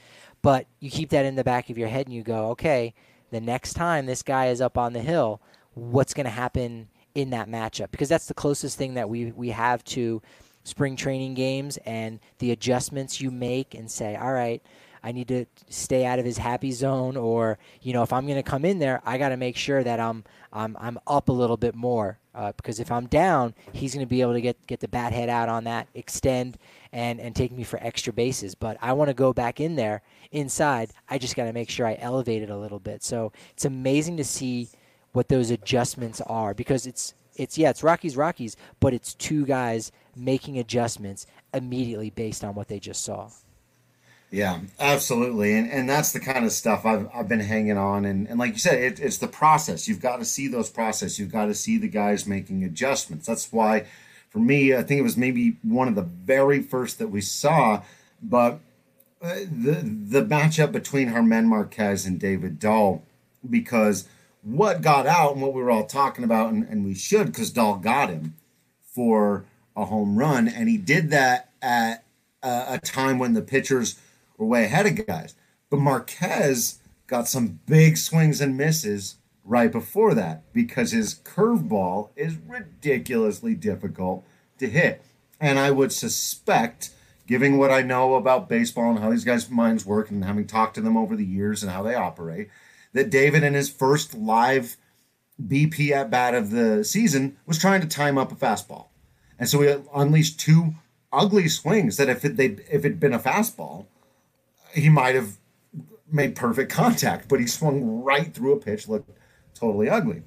But you keep that in the back of your head, and you go, okay, the next time this guy is up on the hill, what's going to happen in that matchup? Because that's the closest thing that we we have to spring training games and the adjustments you make and say, all right, I need to stay out of his happy zone, or you know, if I'm going to come in there, I got to make sure that I'm I'm I'm up a little bit more uh, because if I'm down, he's going to be able to get get the bat head out on that, extend, and and take me for extra bases. But I want to go back in there inside. I just got to make sure I elevate it a little bit. So it's amazing to see what those adjustments are because it's it's yeah it's Rockies Rockies, but it's two guys making adjustments immediately based on what they just saw. Yeah, absolutely, and and that's the kind of stuff I've I've been hanging on, and and like you said, it, it's the process. You've got to see those process. You've got to see the guys making adjustments. That's why, for me, I think it was maybe one of the very first that we saw, but uh, the the matchup between German Marquez and David Dahl, because what got out and what we were all talking about, and, and we should, because Dahl got him for a home run, and he did that at a, a time when the pitchers were way ahead of guys. But Marquez got some big swings and misses right before that because his curveball is ridiculously difficult to hit. And I would suspect, given what I know about baseball and how these guys' minds work and having talked to them over the years and how they operate, that David in his first live BP at bat of the season was trying to time up a fastball. And so he unleashed two ugly swings that if it they if it'd been a fastball, he might have made perfect contact, but he swung right through a pitch, looked totally ugly.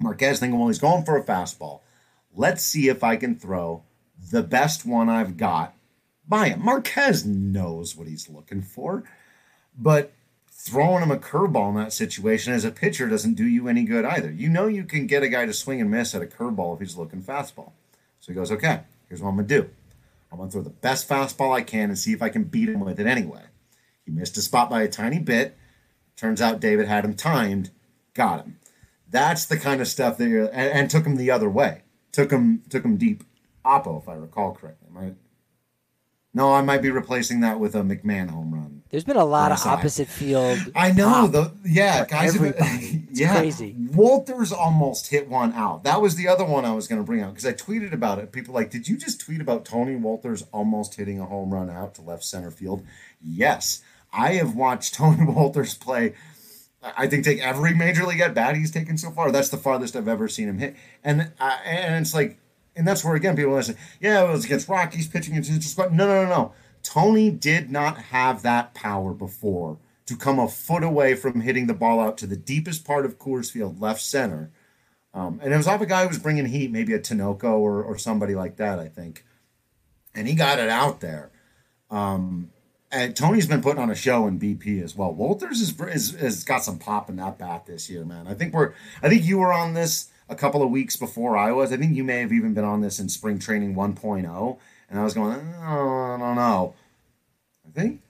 Marquez thinking, well, he's going for a fastball. Let's see if I can throw the best one I've got by him. Marquez knows what he's looking for, but throwing him a curveball in that situation as a pitcher doesn't do you any good either. You know you can get a guy to swing and miss at a curveball if he's looking fastball. So he goes, okay, here's what I'm gonna do. I'm gonna throw the best fastball I can and see if I can beat him with it anyway. He missed a spot by a tiny bit. Turns out David had him timed, got him. That's the kind of stuff that you're and, and took him the other way. Took him took him deep oppo, if I recall correctly. I, no, I might be replacing that with a McMahon home run. There's been a lot of opposite field. I know the yeah guys. Have, it's yeah, crazy. Wolters almost hit one out. That was the other one I was going to bring out because I tweeted about it. People like, did you just tweet about Tony Wolters almost hitting a home run out to left center field? Yes, I have watched Tony Wolters play. I think take every major league at bat he's taken so far. That's the farthest I've ever seen him hit, and uh, and it's like and that's where again people say, yeah, it was against Rockies pitching against just no, no, no, no. Tony did not have that power before to come a foot away from hitting the ball out to the deepest part of Coors Field, left center. Um, and it was off a guy who was bringing heat, maybe a Tinoco or, or somebody like that, I think. And he got it out there. Um, Tony's been putting on a show in BP as well. Wolters is, is, has got some pop in that bat this year, man. I think we're, I think you were on this a couple of weeks before I was. I think you may have even been on this in spring training 1.0. And I was going, oh, I don't know. I think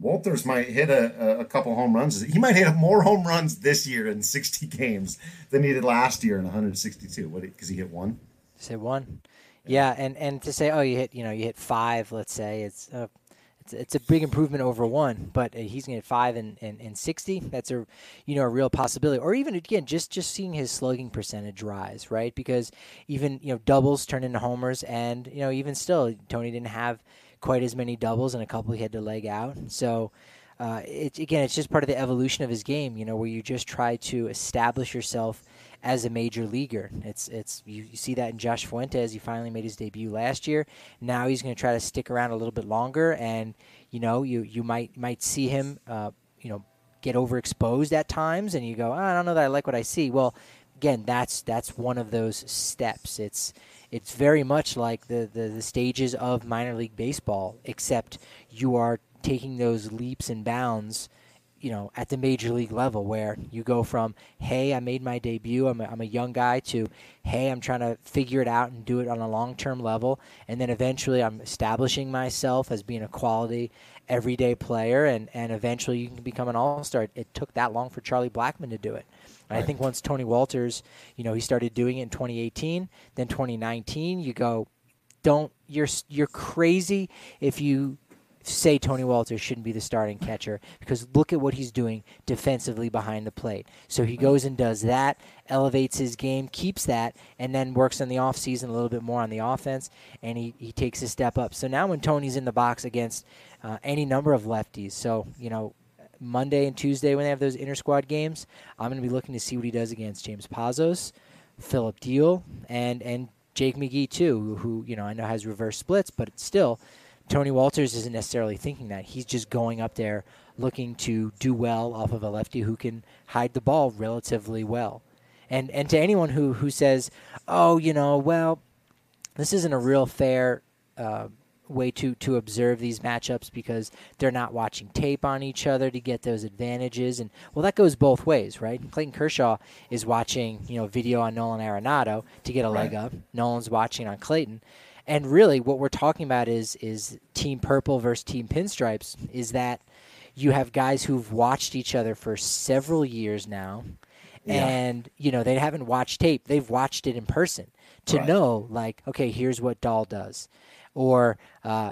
Wolters might hit a, a couple home runs. He might hit more home runs this year in 60 games than he did last year in 162. What? Because he hit one. Say one. Yeah, and and to say, oh, you hit, you know, you hit five. Let's say it's uh, it's, it's a big improvement over one, but uh, he's going to get five and, and, and 60. That's a, you know, a real possibility. Or even, again, just, just seeing his slugging percentage rise, right? Because even, you know, doubles turn into homers. And, you know, even still, Tony didn't have quite as many doubles and a couple he had to leg out. So, uh, it, again, it's just part of the evolution of his game, you know, where you just try to establish yourself as a major leaguer. It's it's you, you, see that in Josh Fuentes. He finally made his debut last year. Now he's going to try to stick around a little bit longer, and you know you you might might see him uh, you know get overexposed at times, and you go, oh, I don't know that I like what I see. Well, again, that's that's one of those steps. It's it's very much like the, the, the stages of minor league baseball, except you are taking those leaps and bounds you know, at the major league level where you go from, hey, I made my debut, I'm a, I'm a young guy, to, hey, I'm trying to figure it out and do it on a long term level. And then eventually I'm establishing myself as being a quality everyday player. And, and eventually you can become an all star. It took that long for Charlie Blackmon to do it. And right. I think once Tony Wolters, you know, he started doing it in 2018, then 2019, you go, don't you're you're crazy if you say Tony Wolters shouldn't be the starting catcher because look at what he's doing defensively behind the plate. So he goes and does that, elevates his game, keeps that, and then works in the offseason a little bit more on the offense, and he, he takes a step up. So now when Tony's in the box against uh, any number of lefties, so, you know, Monday and Tuesday when they have those inter squad games, I'm going to be looking to see what he does against James Pazos, Phillip Diehl, and, and Jake McGee, too, who, you know, I know has reverse splits, but still – Tony Wolters isn't necessarily thinking that. He's just going up there looking to do well off of a lefty who can hide the ball relatively well. And and to anyone who who says, "Oh, you know, well, this isn't a real fair uh, way to to observe these matchups because they're not watching tape on each other to get those advantages." And well, that goes both ways, right? Clayton Kershaw is watching, you know, video on Nolan Arenado to get a right. leg up. Nolan's watching on Clayton and really what we're talking about is is team purple versus team pinstripes is that you have guys who've watched each other for several years now yeah. and you know they haven't watched tape they've watched it in person to right. know like okay here's what Dahl does or uh,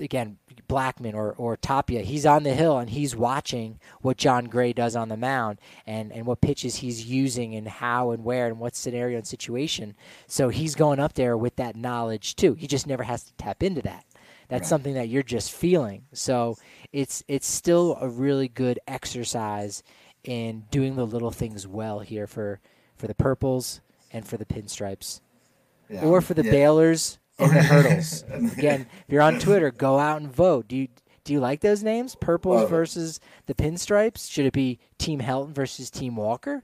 again Blackmon or, or Tapia, he's on the hill and he's watching what Jon Gray does on the mound and, and what pitches he's using and how and where and what scenario and situation. So he's going up there with that knowledge too. He just never has to tap into that. That's right. something that you're just feeling. So it's it's still a really good exercise in doing the little things well here for for the purples and for the pinstripes, Yeah. or for the Yeah. Baylors and the hurdles. Again, if you're on Twitter, go out and vote. Do you do you like those names? Purples Love it. versus the pinstripes. Should it be Team Helton versus Team Walker?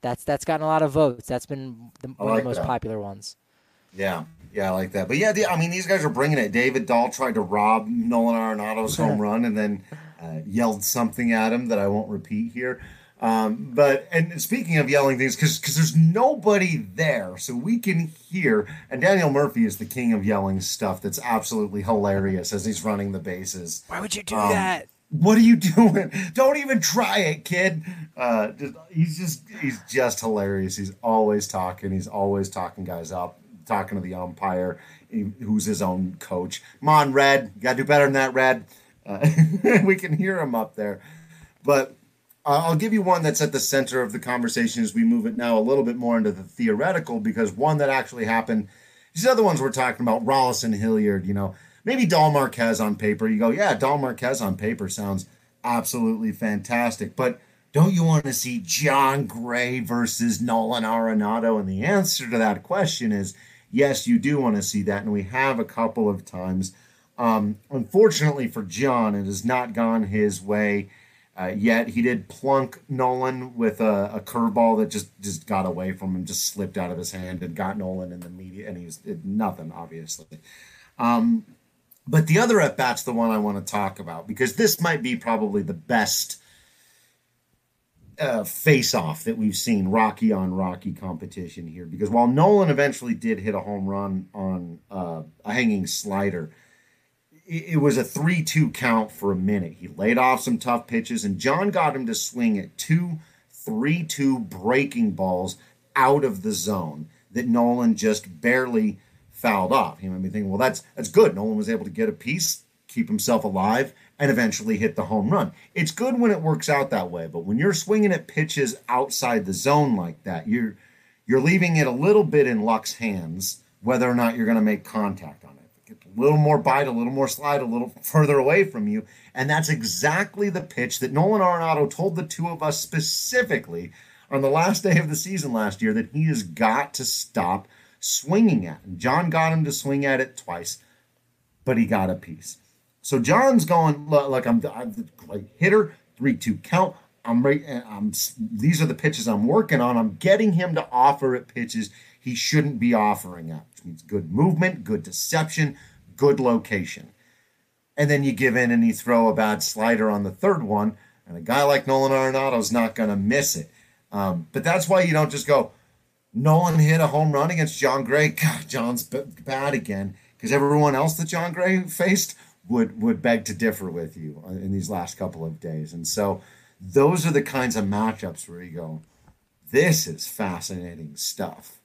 That's that's gotten a lot of votes. That's been the, one like of the most that. popular ones. Yeah, yeah, I like that. But yeah, the, I mean, these guys are bringing it. David Dahl tried to rob Nolan Arenado's home run and then uh, yelled something at him that I won't repeat here. Um, but and speaking of yelling things, because because there's nobody there, so we can hear. And Daniel Murphy is the king of yelling stuff. That's absolutely hilarious as he's running the bases. Why would you do Um, that? What are you doing? Don't even try it, kid. Uh, just, he's just he's just hilarious. He's always talking. He's always talking guys up, talking to the umpire, who's his own coach. Come on, Red, you gotta do better than that, Red. Uh, we can hear him up there, but uh, I'll give you one that's at the center of the conversation as we move it now a little bit more into the theoretical, because one that actually happened. These other ones we're talking about, Rolison Hilliard, you know, maybe Dahl Marquez on paper. You go, yeah, Dahl Marquez on paper sounds absolutely fantastic. But don't you want to see Jon Gray versus Nolan Arenado? And the answer to that question is yes, you do want to see that. And we have a couple of times. Um, unfortunately for Jon, it has not gone his way uh, yet. He did plunk Nolan with a, a curveball that just, just got away from him, just slipped out of his hand and got Nolan in the media. And he was nothing, obviously. Um, but the other at bat's the one I want to talk about because this might be probably the best uh, face off that we've seen Rocky on Rocky competition here. Because while Nolan eventually did hit a home run on uh, a hanging slider, it, was a 3 2 count for a minute. He laid off some tough pitches, and Jon got him to swing at two 3 2 breaking balls out of the zone that Nolan just barely fouled off. He might be thinking, well, that's that's good. Nolan was able to get a piece, keep himself alive, and eventually hit the home run. It's good when it works out that way, but when you're swinging at pitches outside the zone like that, you're you're leaving it a little bit in luck's hands whether or not you're going to make contact on it. A little more bite, a little more slide, a little further away from you, and that's exactly the pitch that Nolan Arenado told the two of us specifically on the last day of the season last year that he has got to stop swinging at. And Jon got him to swing at it twice, but he got a piece. So Jon's going look, look I'm, I'm the great hitter, three two count. I'm right. I'm these are the pitches I'm working on. I'm getting him to offer at pitches he shouldn't be offering at, which means good movement, good deception, good location. And then you give in and you throw a bad slider on the third one, and a guy like Nolan Arenado's not going to miss it. Um, but that's why you don't just go, Nolan hit a home run against Jon Gray. God, Jon's b- bad again. Because everyone else that Jon Gray faced would would beg to differ with you uh, in these last couple of days. And so those are the kinds of matchups where you go, this is fascinating stuff.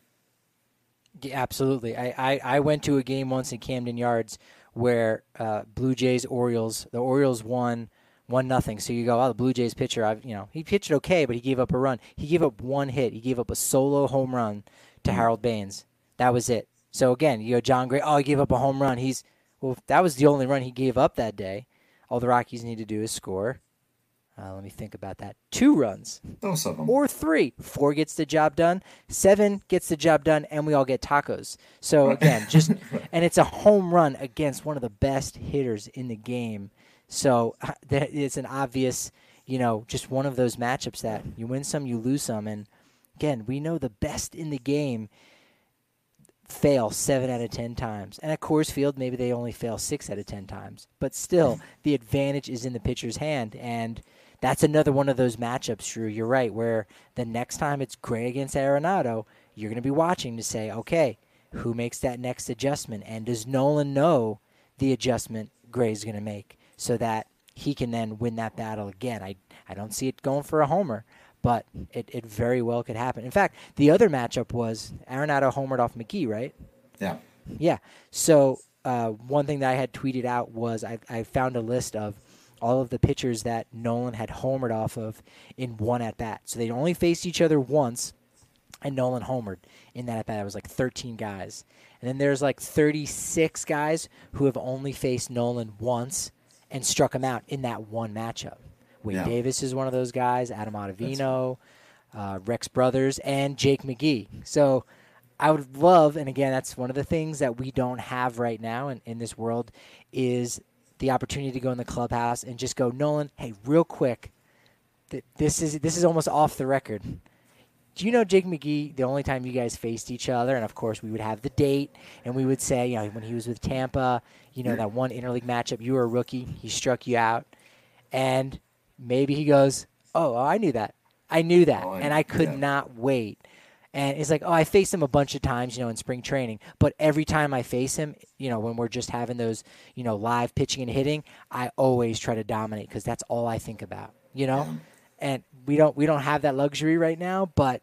Yeah, absolutely. I, I, I went to a game once in Camden Yards where uh, Blue Jays Orioles the Orioles won one nothing. So you go, oh, the Blue Jays pitcher, I've you know he pitched okay, but he gave up a run. He gave up one hit. He gave up a solo home run to Harold Baines. That was it. So again, you go Jon Gray. Oh, he gave up a home run. He's well, that was the only run he gave up that day. All the Rockies need to do is score. Uh, let me think about that. Two runs Those of them. or three. Four gets the job done. Seven gets the job done, and we all get tacos. So again, just and it's a home run against one of the best hitters in the game. So it's an obvious, you know, just one of those matchups that you win some, you lose some, and again, we know the best in the game fail seven out of ten times. And at Coors Field, maybe they only fail six out of ten times. But still, the advantage is in the pitcher's hand. And that's another one of those matchups, Drew. You're right, where the next time it's Gray against Arenado, you're going to be watching to say, okay, who makes that next adjustment? And does Nolan know the adjustment Gray's going to make so that he can then win that battle again? I, I don't see it going for a homer but it, it very well could happen. In fact, the other matchup was Arenado homered off McGee, right? Yeah. Yeah. So uh, one thing that I had tweeted out was I, I found a list of all of the pitchers that Nolan had homered off of in one at bat. So they only faced each other once, and Nolan homered in that at bat. It was like 13 guys. And then there's like 36 guys who have only faced Nolan once and struck him out in that one matchup. Wade Yeah. Davis is one of those guys. Adam Ottavino. uh, Rex Brothers, and Jake McGee. So I would love, and again, that's one of the things that we don't have right now in, in this world, is the opportunity to go in the clubhouse and just go, Nolan, hey, real quick, th- this is this is almost off the record. Do you know Jake McGee? The only time you guys faced each other, and of course we would have the date, and we would say, you know, when he was with Tampa, you know, that one interleague matchup, you were a rookie, he struck you out, and maybe he goes, oh, I knew that. I knew that, oh, I, and I could yeah. not wait. And it's like, oh, I faced him a bunch of times, you know, in spring training. But every time I face him, you know, when we're just having those, you know, live pitching and hitting, I always try to dominate because that's all I think about, you know. Yeah. And we don't we don't have that luxury right now, but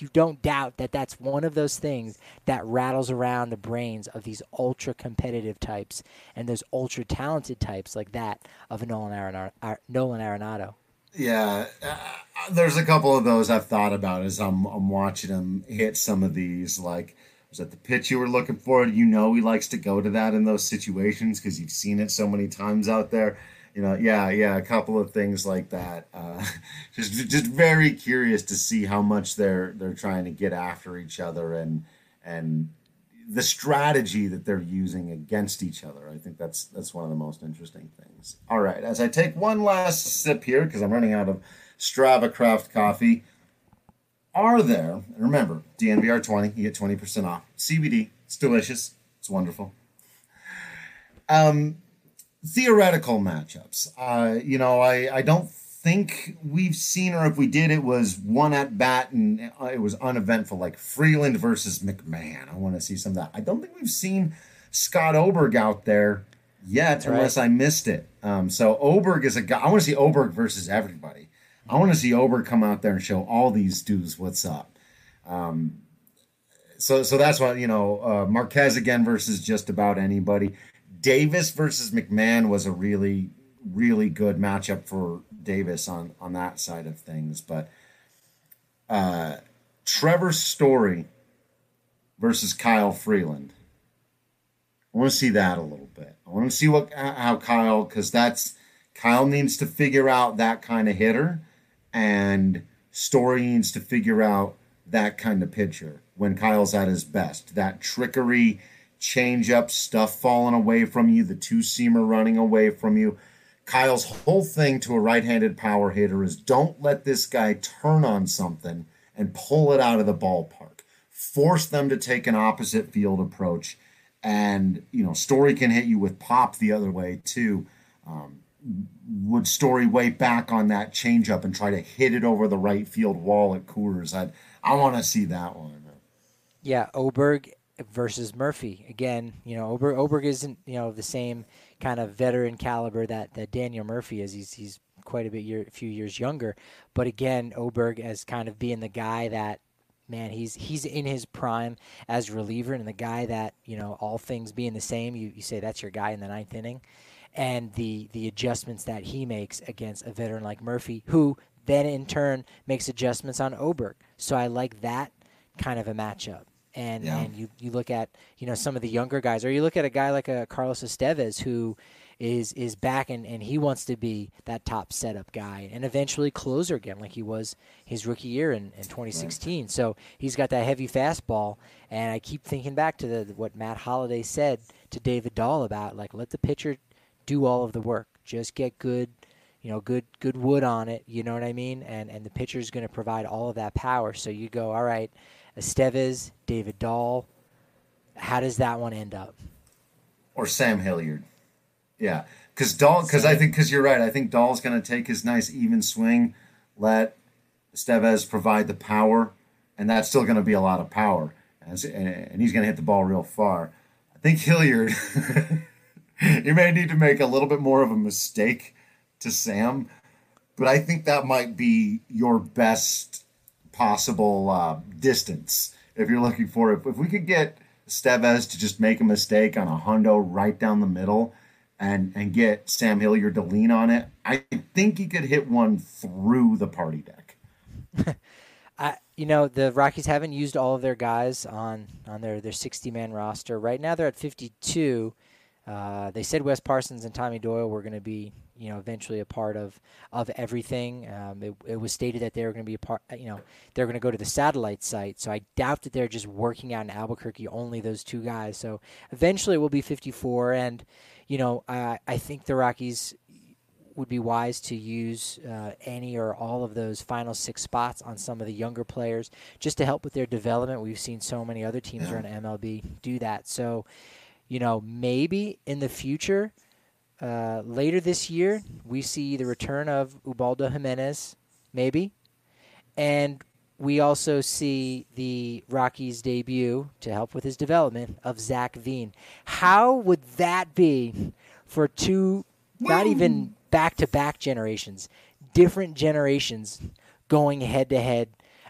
you don't doubt that that's one of those things that rattles around the brains of these ultra competitive types and those ultra talented types like that of Nolan Arenado. Nolan Arenado. Yeah, uh, there's a couple of those I've thought about as I'm I'm watching him hit some of these. Like, was that the pitch you were looking for? You know, he likes to go to that in those situations because you've seen it so many times out there. You know, yeah, yeah, a couple of things like that. Uh, just just very curious to see how much they're they're trying to get after each other and and the strategy that they're using against each other. I think that's that's one of the most interesting things. All right, as I take one last sip here because I'm running out of Strava Craft coffee. Are there? And remember, DNVR 20, you get 20% off. CBD, it's delicious, it's wonderful. Um, theoretical matchups. Uh, you know, I I don't think we've seen, or if we did, it was one at bat and uh, it was uneventful, like Freeland versus McMahon. I want to see some of that. I don't think we've seen Scott Oberg out there yet, That's unless. I missed it. Um, so Oberg is a guy. I want to see Oberg versus everybody. I want to see Oberg come out there and show all these dudes what's up. Um, so, so that's what you know. Uh, Marquez again versus just about anybody. Davis versus McMahon was a really, really good matchup for Davis on on that side of things. But uh, Trevor Story versus Kyle Freeland. I want to see that a little bit. I want to see what how Kyle because that's Kyle needs to figure out that kind of hitter, and Story needs to figure out that kind of pitcher when Kyle's at his best. That trickery, change up, stuff falling away from you, the two seamer running away from you. Kyle's whole thing to a right handed power hitter is don't let this guy turn on something and pull it out of the ballpark. Force them to take an opposite field approach. And, you know, Story can hit you with pop the other way, too. Um, would Story way back on that changeup and try to hit it over the right field wall at Coors? I'd, I want to see that one. Yeah, Oberg versus Murphy again. You know, Oberg, Oberg isn't you know the same kind of veteran caliber that, that Daniel Murphy is. He's he's quite a bit year, few years younger, but again, Oberg as kind of being the guy that man, he's he's in his prime as reliever and the guy that you know all things being the same, you, you say that's your guy in the ninth inning, and the the adjustments that he makes against a veteran like Murphy, who then in turn makes adjustments on Oberg. So I like that kind of a matchup and yeah. and you you look at you know some of the younger guys, or you look at a guy like a Carlos Estevez who is is back and, and he wants to be that top setup guy and eventually closer again like he was his rookie year in, in 2016 right. so he's got that heavy fastball and i keep thinking back to the, what matt holliday said to david dahl about like let the pitcher do all of the work. Just get good you know good good wood on it. You know what i mean? And and the pitcher is going to provide all of that power. So you go all right Estevez, David Dahl. How does that one end up? Or Sam Hilliard. Yeah, because Dahl. Because I think because you're right. I think Dahl's going to take his nice even swing, let Estevez provide the power, and that's still going to be a lot of power, and, and he's going to hit the ball real far. I think Hilliard. you may need to make a little bit more of a mistake to Sam, but I think that might be your best possible uh, distance if you're looking for it. If we could get Estevez to just make a mistake on a hundo right down the middle and and get Sam Hilliard to lean on it, I think he could hit one through the party deck. I, you know, the Rockies haven't used all of their guys on on their their 60 man roster. Right now, they're at 52. Uh, they said Wes Parsons and Tommy Doyle were going to be you know, eventually a part of of everything. Um, it, it, was stated that they were going to be a part, you know, they're going to go to the satellite site. So I doubt that they're just working out in Albuquerque only those two guys. So eventually it will be 54, and you know, I I think the Rockies would be wise to use uh, any or all of those final six spots on some of the younger players just to help with their development. We've seen so many other teams around MLB do that. So, you know, maybe in the future, uh, later this year, we see the return of Ubaldo Jimenez, maybe, and we also see the Rockies debut to help with his development of Zach Veen. How would that be for two, not even back to back generations, different generations going head to head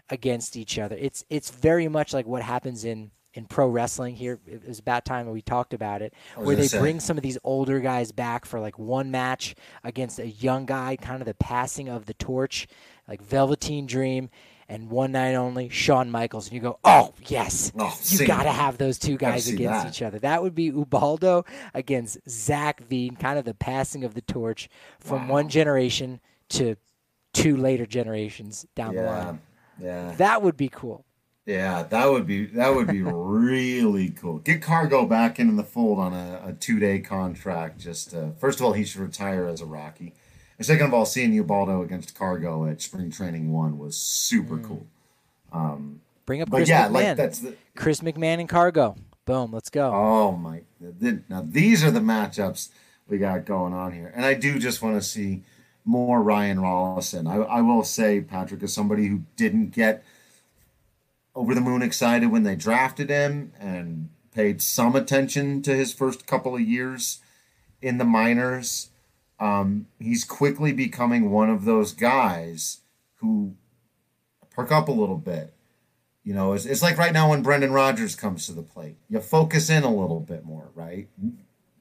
against each other? It's it's very much like what happens in in pro wrestling here. It was about time we talked about it, where they say. bring some of these older guys back for like one match against a young guy, kind of the passing of the torch, like Velveteen Dream and one night only, Shawn Michaels, and you go, oh yes, oh, you got to have those two guys against that. each other. That would be Ubaldo against Zach Veen, kind of the passing of the torch from wow. one generation to two later generations down yeah. the line. Yeah, that would be cool. Yeah, that would be that would be really cool. Get Cargo back into the fold on a, a two day contract. Just uh, first of all, he should retire as a Rocky. And second of all, seeing Ubaldo against Cargo at spring training one was super mm. cool. Um, Bring up Chris yeah, McMahon. Like that's the, Chris McMahon and Cargo. Boom, let's go. Oh my! Now these are the matchups we got going on here, and I do just want to see more Ryan Rolison. I, I will say, Patrick, is somebody who didn't get over the moon excited when they drafted him and paid some attention to his first couple of years in the minors um, he's quickly becoming one of those guys who perk up a little bit. You know, it's, it's like right now when Brendan Rodgers comes to the plate, you focus in a little bit more, right?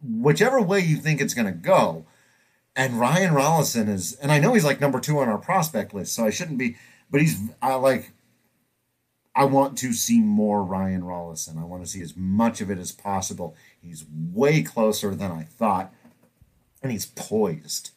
Whichever way you think it's going to go. And Ryan Rolison is, and I know he's like number two on our prospect list, so I shouldn't be, but he's, I like, I want to see more Ryan Rolison. I want to see as much of it as possible. He's way closer than I thought and he's poised.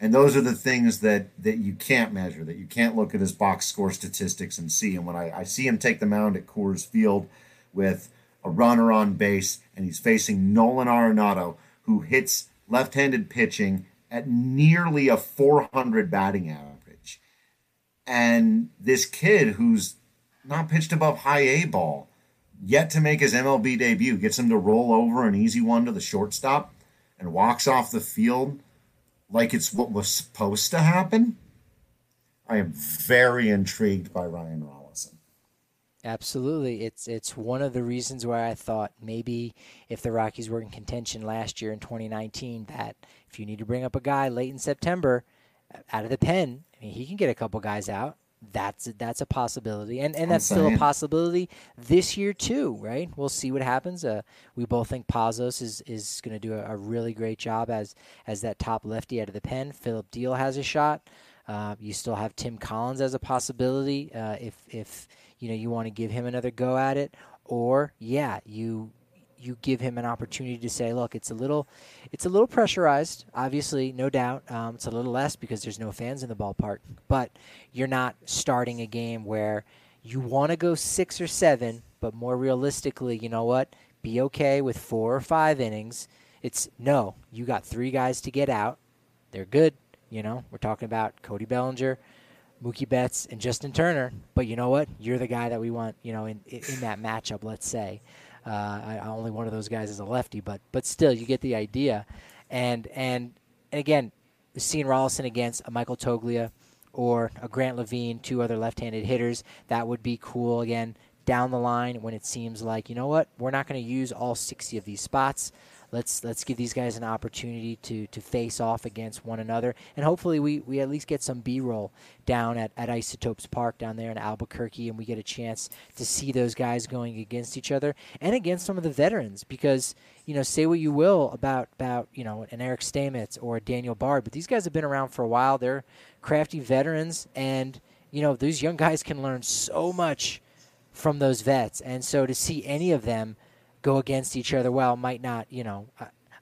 And those are the things that that you can't measure, that you can't look at his box score statistics and see. And when I, I see him take the mound at Coors Field with a runner on base, and he's facing Nolan Arenado, who hits left-handed pitching at nearly a 400 batting average. And this kid who's not pitched above high A ball, yet to make his MLB debut, gets him to roll over an easy one to the shortstop and walks off the field like it's what was supposed to happen, I am very intrigued by Ryan Rolison. Absolutely, it's it's one of the reasons why I thought maybe if the Rockies were in contention last year in 2019, that if you need to bring up a guy late in September uh, out of the pen, I mean, he can get a couple guys out that's a, that's a possibility, and and that's still a possibility this year too, right? We'll see what happens. Uh, we both think Pazos is is going to do a, a, really great job as as that top lefty out of the pen. Phillip Diehl has a shot. Uh, you still have Tim Collins as a possibility uh, if if you know you want to give him another go at it, or yeah, you you give him an opportunity to say, look, it's a little, it's a little pressurized. Obviously, no doubt, um, it's a little less because there's no fans in the ballpark. But you're not starting a game where you want to go six or seven, but more realistically, you know what? Be okay with four or five innings. It's no, you got three guys to get out. They're good. You know, we're talking about Cody Bellinger, Mookie Betts, and Justin Turner. But you know what? You're the guy that we want. You know, in in that matchup. Let's say. Uh, I, only one of those guys is a lefty, but but still, you get the idea. And and, and again, seeing Rolison against a Michael Toglia or a Grant Lavigne, two other left-handed hitters, that would be cool. Again, down the line when it seems like you know what, we're not going to use all 60 of these spots let's let's give these guys an opportunity to to face off against one another, and hopefully we, we at least get some B-roll down at, at Isotopes Park down there in Albuquerque, and we get a chance to see those guys going against each other and against some of the veterans, because you know say what you will about about you know an Eric Stamets or a Daniel Bard, but these guys have been around for a while. They're crafty veterans, and you know these young guys can learn so much from those vets, and so to see any of them go against each other. Well, might not, you know.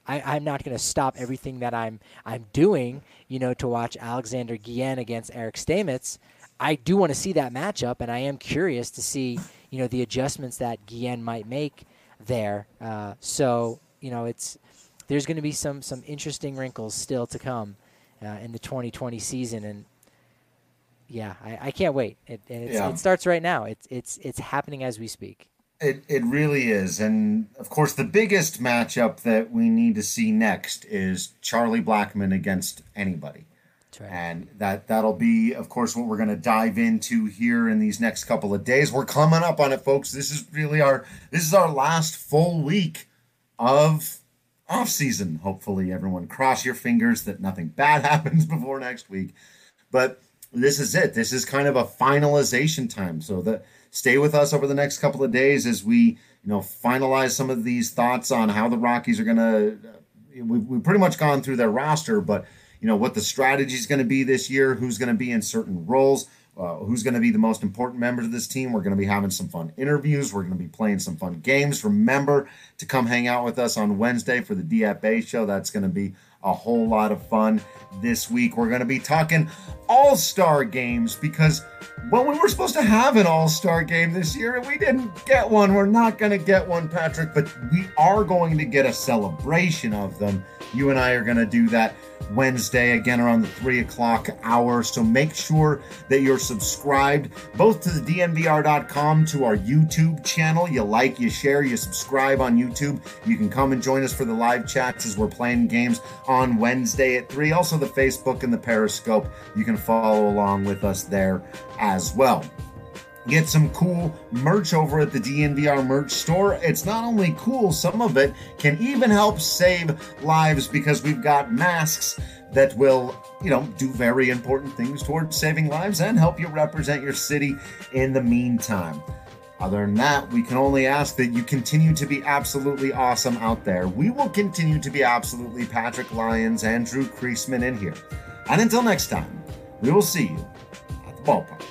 I, am not going to stop everything that I'm I'm doing, you know, to watch Alexander Guillen against Eric Stamets. I do want to see that matchup, and I am curious to see, you know, the adjustments that Guillen might make there. Uh, so, you know, it's there's going to be some some interesting wrinkles still to come uh, in the 2020 season, and yeah, I, I can't wait. It, yeah. it starts right now. It's it's it's happening as we speak. It it really is, and of course, the biggest matchup that we need to see next is Charlie Blackmon against anybody. Right. And that that'll be, of course, what we're going to dive into here in these next couple of days. We're coming up on it, folks. This is really our this is our last full week of off season. Hopefully, everyone cross your fingers that nothing bad happens before next week. But this is it. This is kind of a finalization time. So that stay with us over the next couple of days as we, you know, finalize some of these thoughts on how the Rockies are going to. We've, we've pretty much gone through their roster, but you know what the strategy is going to be this year, who's going to be in certain roles, uh, who's going to be the most important members of this team. We're going to be having some fun interviews. We're going to be playing some fun games. Remember to come hang out with us on Wednesday for the DFA show. That's going to be a whole lot of fun this week. We're going to be talking all star games because, well, we were supposed to have an all star game this year and we didn't get one. We're not going to get one, Patrick, but we are going to get a celebration of them. You and I are going to do that Wednesday, again around the three o'clock hour. So make sure that you're subscribed both to the DNVR.com, to our YouTube channel. You like, you share, you subscribe on YouTube. You can come and join us for the live chats as we're playing games on Wednesday at three. Also, the Facebook and the Periscope. You can follow along with us there as well get some cool merch over at the DNVR merch store. It's not only cool, some of it can even help save lives because we've got masks that will, you know, do very important things towards saving lives and help you represent your city in the meantime. Other than that, we can only ask that you continue to be absolutely awesome out there. We will continue to be absolutely Patrick Lyons and Drew Creasman in here. And until next time, we will see you at the ballpark.